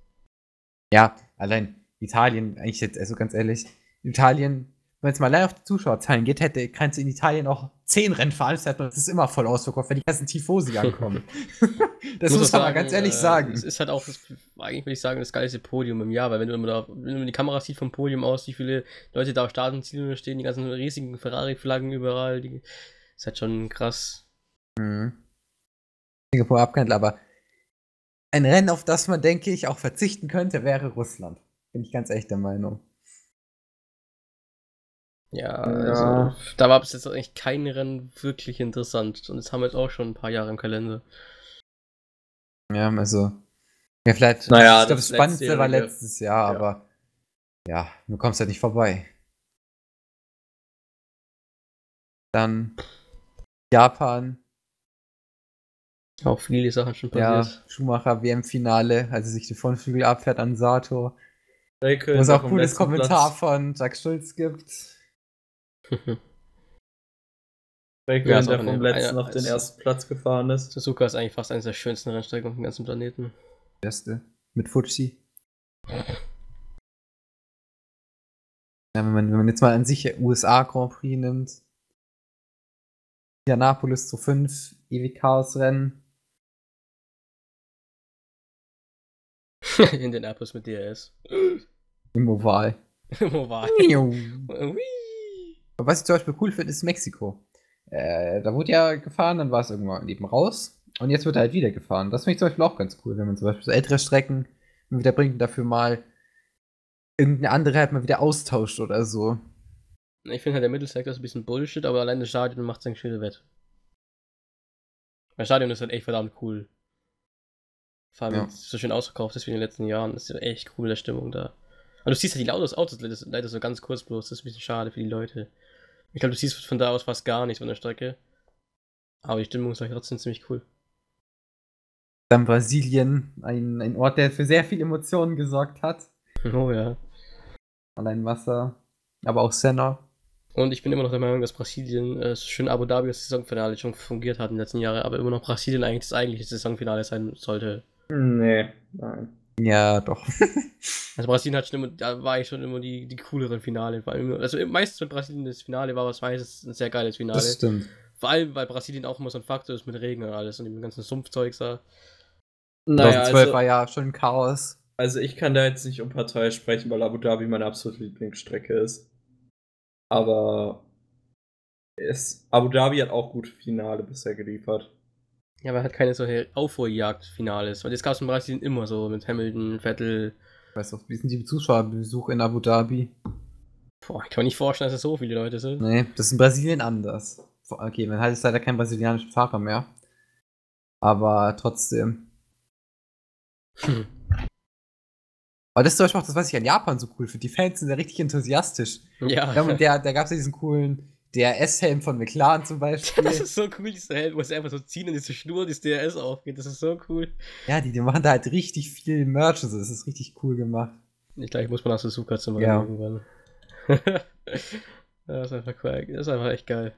Ja, allein Italien, eigentlich jetzt, also ganz ehrlich, Italien, wenn es mal allein auf die Zuschauerzahlen geht, hätte, kannst du in Italien auch zehn Rennen veranstalten und es ist immer voll ausverkauft, wenn die ganzen Tifosi ankommen. das muss, man mal ganz ehrlich äh, sagen. Es ist halt auch, das, eigentlich würde ich sagen, das geilste Podium im Jahr, weil wenn du immer da, wenn du die Kamera siehst vom Podium aus, wie viele Leute da auf Startenzielen stehen, die ganzen riesigen Ferrari-Flaggen überall, die ist halt schon krass. Mhm. Singapur abgehandelt, aber ein Rennen, auf das man, denke ich, auch verzichten könnte, wäre Russland. Bin ich ganz echt der Meinung. Ja, Ja. also da war bis jetzt eigentlich kein Rennen wirklich interessant. Und das haben wir jetzt auch schon ein paar Jahre im Kalender. Ja, also. Ja, vielleicht. Naja, ich glaube, das das Spannendste war letztes Jahr, Ja. aber. Ja, du kommst halt nicht vorbei. Dann. Japan. Auch viele Sachen schon Ja, passiert. Schumacher WM-Finale, als er sich die Frontflügel abfährt an Sato. Wo es auch cooles Kommentar Platz. von Jack Schulz gibt. Räikkönen, Ja, ist der auch vom eine- letzten eine- auf den ersten Platz gefahren ist. Suzuka ist eigentlich fast eines der schönsten Rennstrecken auf dem ganzen Planeten. Beste. Mit Fuji. Ja, wenn, man, wenn man jetzt mal an sich USA Grand Prix nimmt. Indianapolis zu 5, ewig Chaos-Rennen. In den Apples mit DRS. Im Oval. Wo war Aber Was ich zum Beispiel cool finde, ist Mexiko. Äh, da wurde ja gefahren, dann war es irgendwann eben raus. Und jetzt wird halt wieder gefahren. Das finde ich zum Beispiel auch ganz cool, wenn man zum Beispiel so ältere Strecken wieder bringt und dafür mal irgendeine andere halt mal wieder austauscht oder so. Ich finde halt der Mittelsektor ist ein bisschen Bullshit, aber allein das Stadion macht es eigentlich schöne Wett. Das Stadion ist halt echt verdammt cool. Vor allem, Ja. wenn es so schön ausverkauft ist wie in den letzten Jahren. Das ist ja echt coole Stimmung da. Und du siehst halt die Autos, Autos leider so ganz kurz bloß. Das ist ein bisschen schade für die Leute. Ich glaube, du siehst von da aus fast gar nichts von der Strecke. Aber die Stimmung ist halt trotzdem ziemlich cool. Dann Brasilien, ein, ein Ort, der für sehr viel Emotionen gesorgt hat. Oh ja. Allein Wasser, aber auch Senna. Und ich bin immer noch der Meinung, dass Brasilien äh, schön Abu Dhabi das Saisonfinale schon fungiert hat in den letzten Jahren, aber immer noch Brasilien eigentlich das eigentliche Saisonfinale sein sollte. Nee, nein. Ja, doch. Also Brasilien hat schon immer, da war ich schon immer die, die cooleren Finale. Vor allem, also meistens, wenn Brasilien das Finale war, was meistens ein sehr geiles Finale. das stimmt. Vor allem, weil Brasilien auch immer so ein Faktor ist mit Regen und alles und dem ganzen Sumpfzeug da. Naja, 2012 also, war ja schon Chaos. also ich kann da jetzt nicht um Partei sprechen, weil Abu Dhabi meine absolute Lieblingsstrecke ist. Aber es, Abu Dhabi hat auch gute Finale bisher geliefert. Ja, aber er hat keine solche Aufholjagd-Finales. Weil das gab es in Brasilien immer so mit Hamilton, Vettel. Ich weiß auch, wie sind die Zuschauerbesuche in Abu Dhabi? Boah, ich kann mir nicht vorstellen, dass es so viele Leute sind. Nee, das ist in Brasilien anders. Okay, man hat jetzt leider keinen brasilianischen Fahrer mehr. Aber trotzdem. Hm. Aber das ist zum Beispiel auch das, was ich an Japan so cool finde. Die Fans sind ja richtig enthusiastisch. Ja. Ja, und der, da gab es ja diesen coolen DRS-Helm von McLaren zum Beispiel. das ist so cool, dieser Helm, wo es einfach so ziehen und diese Schnur, das DRS aufgeht. Das ist so cool. ja, die, die machen da halt richtig viel Merch und so. Das ist richtig cool gemacht. Ich glaube, ich muss mal nach Suzuka zum Ja. irgendwann. das ist einfach cool. Das ist einfach echt geil.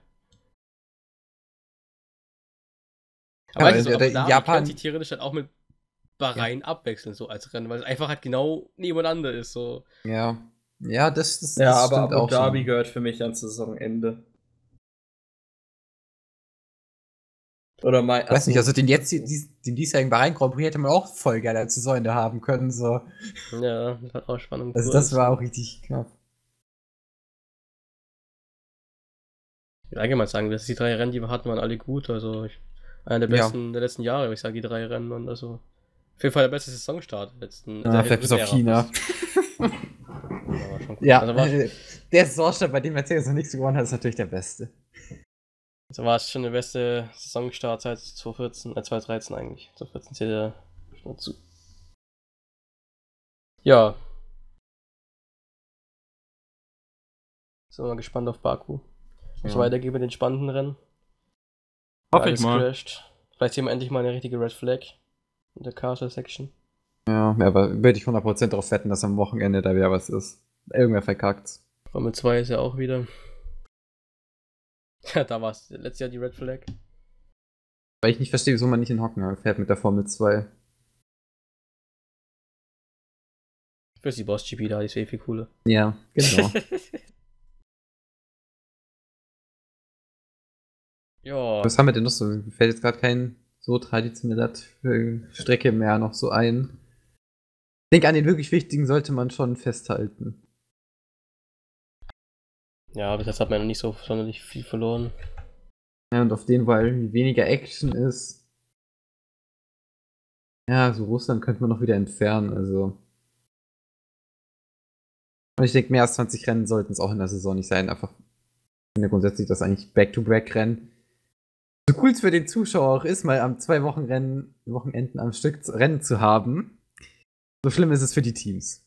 Ja, Aber weißt du, in- so, Abu in Dhabi Japan- sich theoretisch halt auch mit Bahrain abwechseln, so als Rennen, weil es einfach halt genau nebeneinander ist. So. Ja. Ja, das, das, Ja, das aber stimmt Abu auch Dhabi schon. gehört für mich ans Saisonende. Oder mein. Ich weiß nicht, also den jetzt, den diesjährigen Bahrain Grand Prix hätte man auch voll geil als Saisonende haben können. So. Ja, das hat auch Spannung. Also das war auch richtig knapp. Ich will allgemein sagen, dass die drei Rennen, die wir hatten, waren alle gut. Also ich, einer der Ja. besten der letzten Jahre, ich sage die drei Rennen. Und also auf jeden Fall der beste Saisonstart letzten. Ah, der vielleicht bis auf. China. Ja, cool. Also war, der Saisonstart, bei dem Mercedes noch nichts gewonnen hat, ist natürlich der beste. also war es schon der beste Saisonstart seit 2014, äh 2013 eigentlich. 2014 zählt er schon dazu. Ja. Sind wir mal gespannt auf Baku. Und so Ja. weitergeht mit den spannenden Rennen. Hoffe ich mal. crasht. Vielleicht sehen wir endlich mal eine richtige Red Flag in der Castle Section. Ja, aber würde ich 100% darauf wetten, dass am Wochenende da wieder was ist. Irgendwer verkackt. Formel 2 ist ja auch wieder. Ja, da war es letztes Jahr die Red Flag. Weil ich nicht verstehe, wieso man nicht in Hockenheim fährt mit der Formel 2. Für die Boss GP da, die ist eh viel cooler. Ja, genau. ja. was haben wir denn noch so? Mir fällt jetzt gerade kein so traditioneller Strecke mehr noch so ein. Ich denke, an den wirklich wichtigen sollte man schon festhalten. Ja, bis jetzt hat man noch nicht so sonderlich viel verloren. Ja, und auf den, weil weniger Action ist. Ja, so Russland könnte man noch wieder entfernen, also. Und ich denke, mehr als 20 Rennen sollten es auch in der Saison nicht sein. Einfach, ich finde grundsätzlich das eigentlich Back-to-Back-Rennen. So cool es für den Zuschauer auch ist, mal am zwei Wochen Rennen, Wochenenden am Stück Rennen zu haben, so schlimm ist es für die Teams.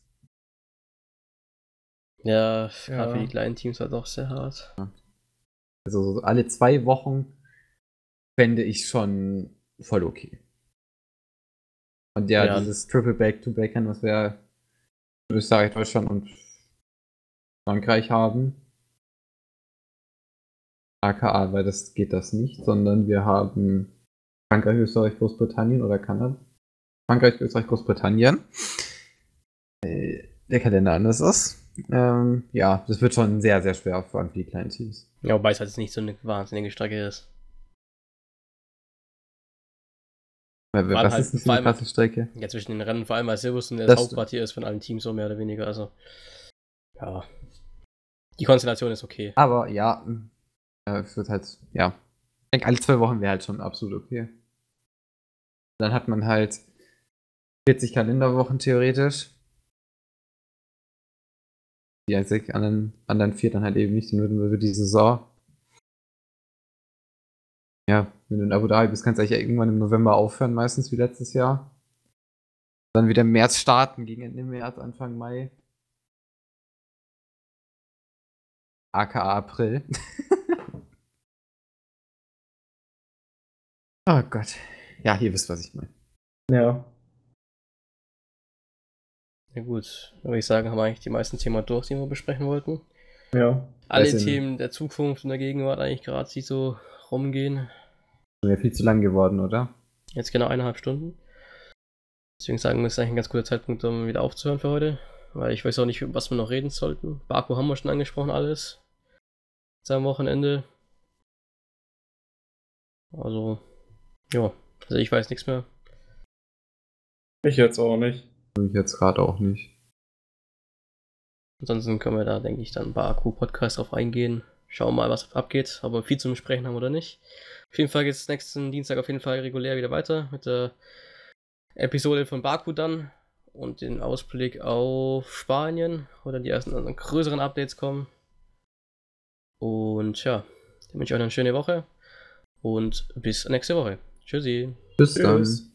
Ja, gerade Ja. für die kleinen Teams halt auch sehr hart. Also so alle zwei Wochen fände ich schon voll okay. Und ja, Ja. dieses Triple Back-to-Back, was wir Österreich, Deutschland und Frankreich haben. AKA, weil das geht das nicht, sondern wir haben Frankreich, Österreich, Großbritannien oder Kanada. Frankreich, Österreich, Großbritannien. Äh, der Kalender anders ist. Ähm, ja, das wird schon sehr, sehr schwer, vor allem für die kleinen Teams. Ja, wobei es halt nicht so eine wahnsinnige Strecke ist. Weil, was halt- ist denn für eine krasse Strecke? Ja, zwischen den Rennen, vor allem weil Silverstone Das das Hauptquartier ist von allen Teams, so mehr oder weniger. Also, ja. Die Konstellation ist okay. Aber ja, äh, es wird halt, ja. Ich denke, alle zwei Wochen wäre halt schon absolut okay. Dann hat man halt 40 Kalenderwochen theoretisch. Die einzig anderen, anderen vier dann halt eben nicht, wir für die Saison. Ja, wenn du in Abu Dhabi bist, kannst du eigentlich irgendwann im November aufhören, meistens wie letztes Jahr. Dann wieder im März starten, gegen Ende März, Anfang Mai. aka April. oh Gott. Ja, ihr wisst, was ich meine. Ja. Ja gut, würde ich sagen, haben wir eigentlich die meisten Themen durch, die wir besprechen wollten. Ja. Alle Themen der Zukunft und der Gegenwart eigentlich gerade, die so rumgehen. Wäre viel zu lang geworden, oder? Jetzt genau eineinhalb Stunden. Deswegen sagen wir, es ist eigentlich ein ganz guter Zeitpunkt, um wieder aufzuhören für heute. Weil ich weiß auch nicht, was wir noch reden sollten. Baku haben wir schon angesprochen, alles. Am Wochenende. Also, ja. Also ich weiß nichts mehr. Ich jetzt auch nicht. Ich jetzt gerade auch nicht. Ansonsten können wir da, denke ich, dann Baku-Podcast drauf eingehen. Schauen mal, was abgeht, ob wir viel zu besprechen haben oder nicht. Auf jeden Fall geht es nächsten Dienstag auf jeden Fall regulär wieder weiter mit der Episode von Baku dann und den Ausblick auf Spanien, wo dann die ersten anderen größeren Updates kommen. Und ja, dann wünsche ich euch eine schöne Woche und bis nächste Woche. Tschüssi. Bis dann. Tschüss.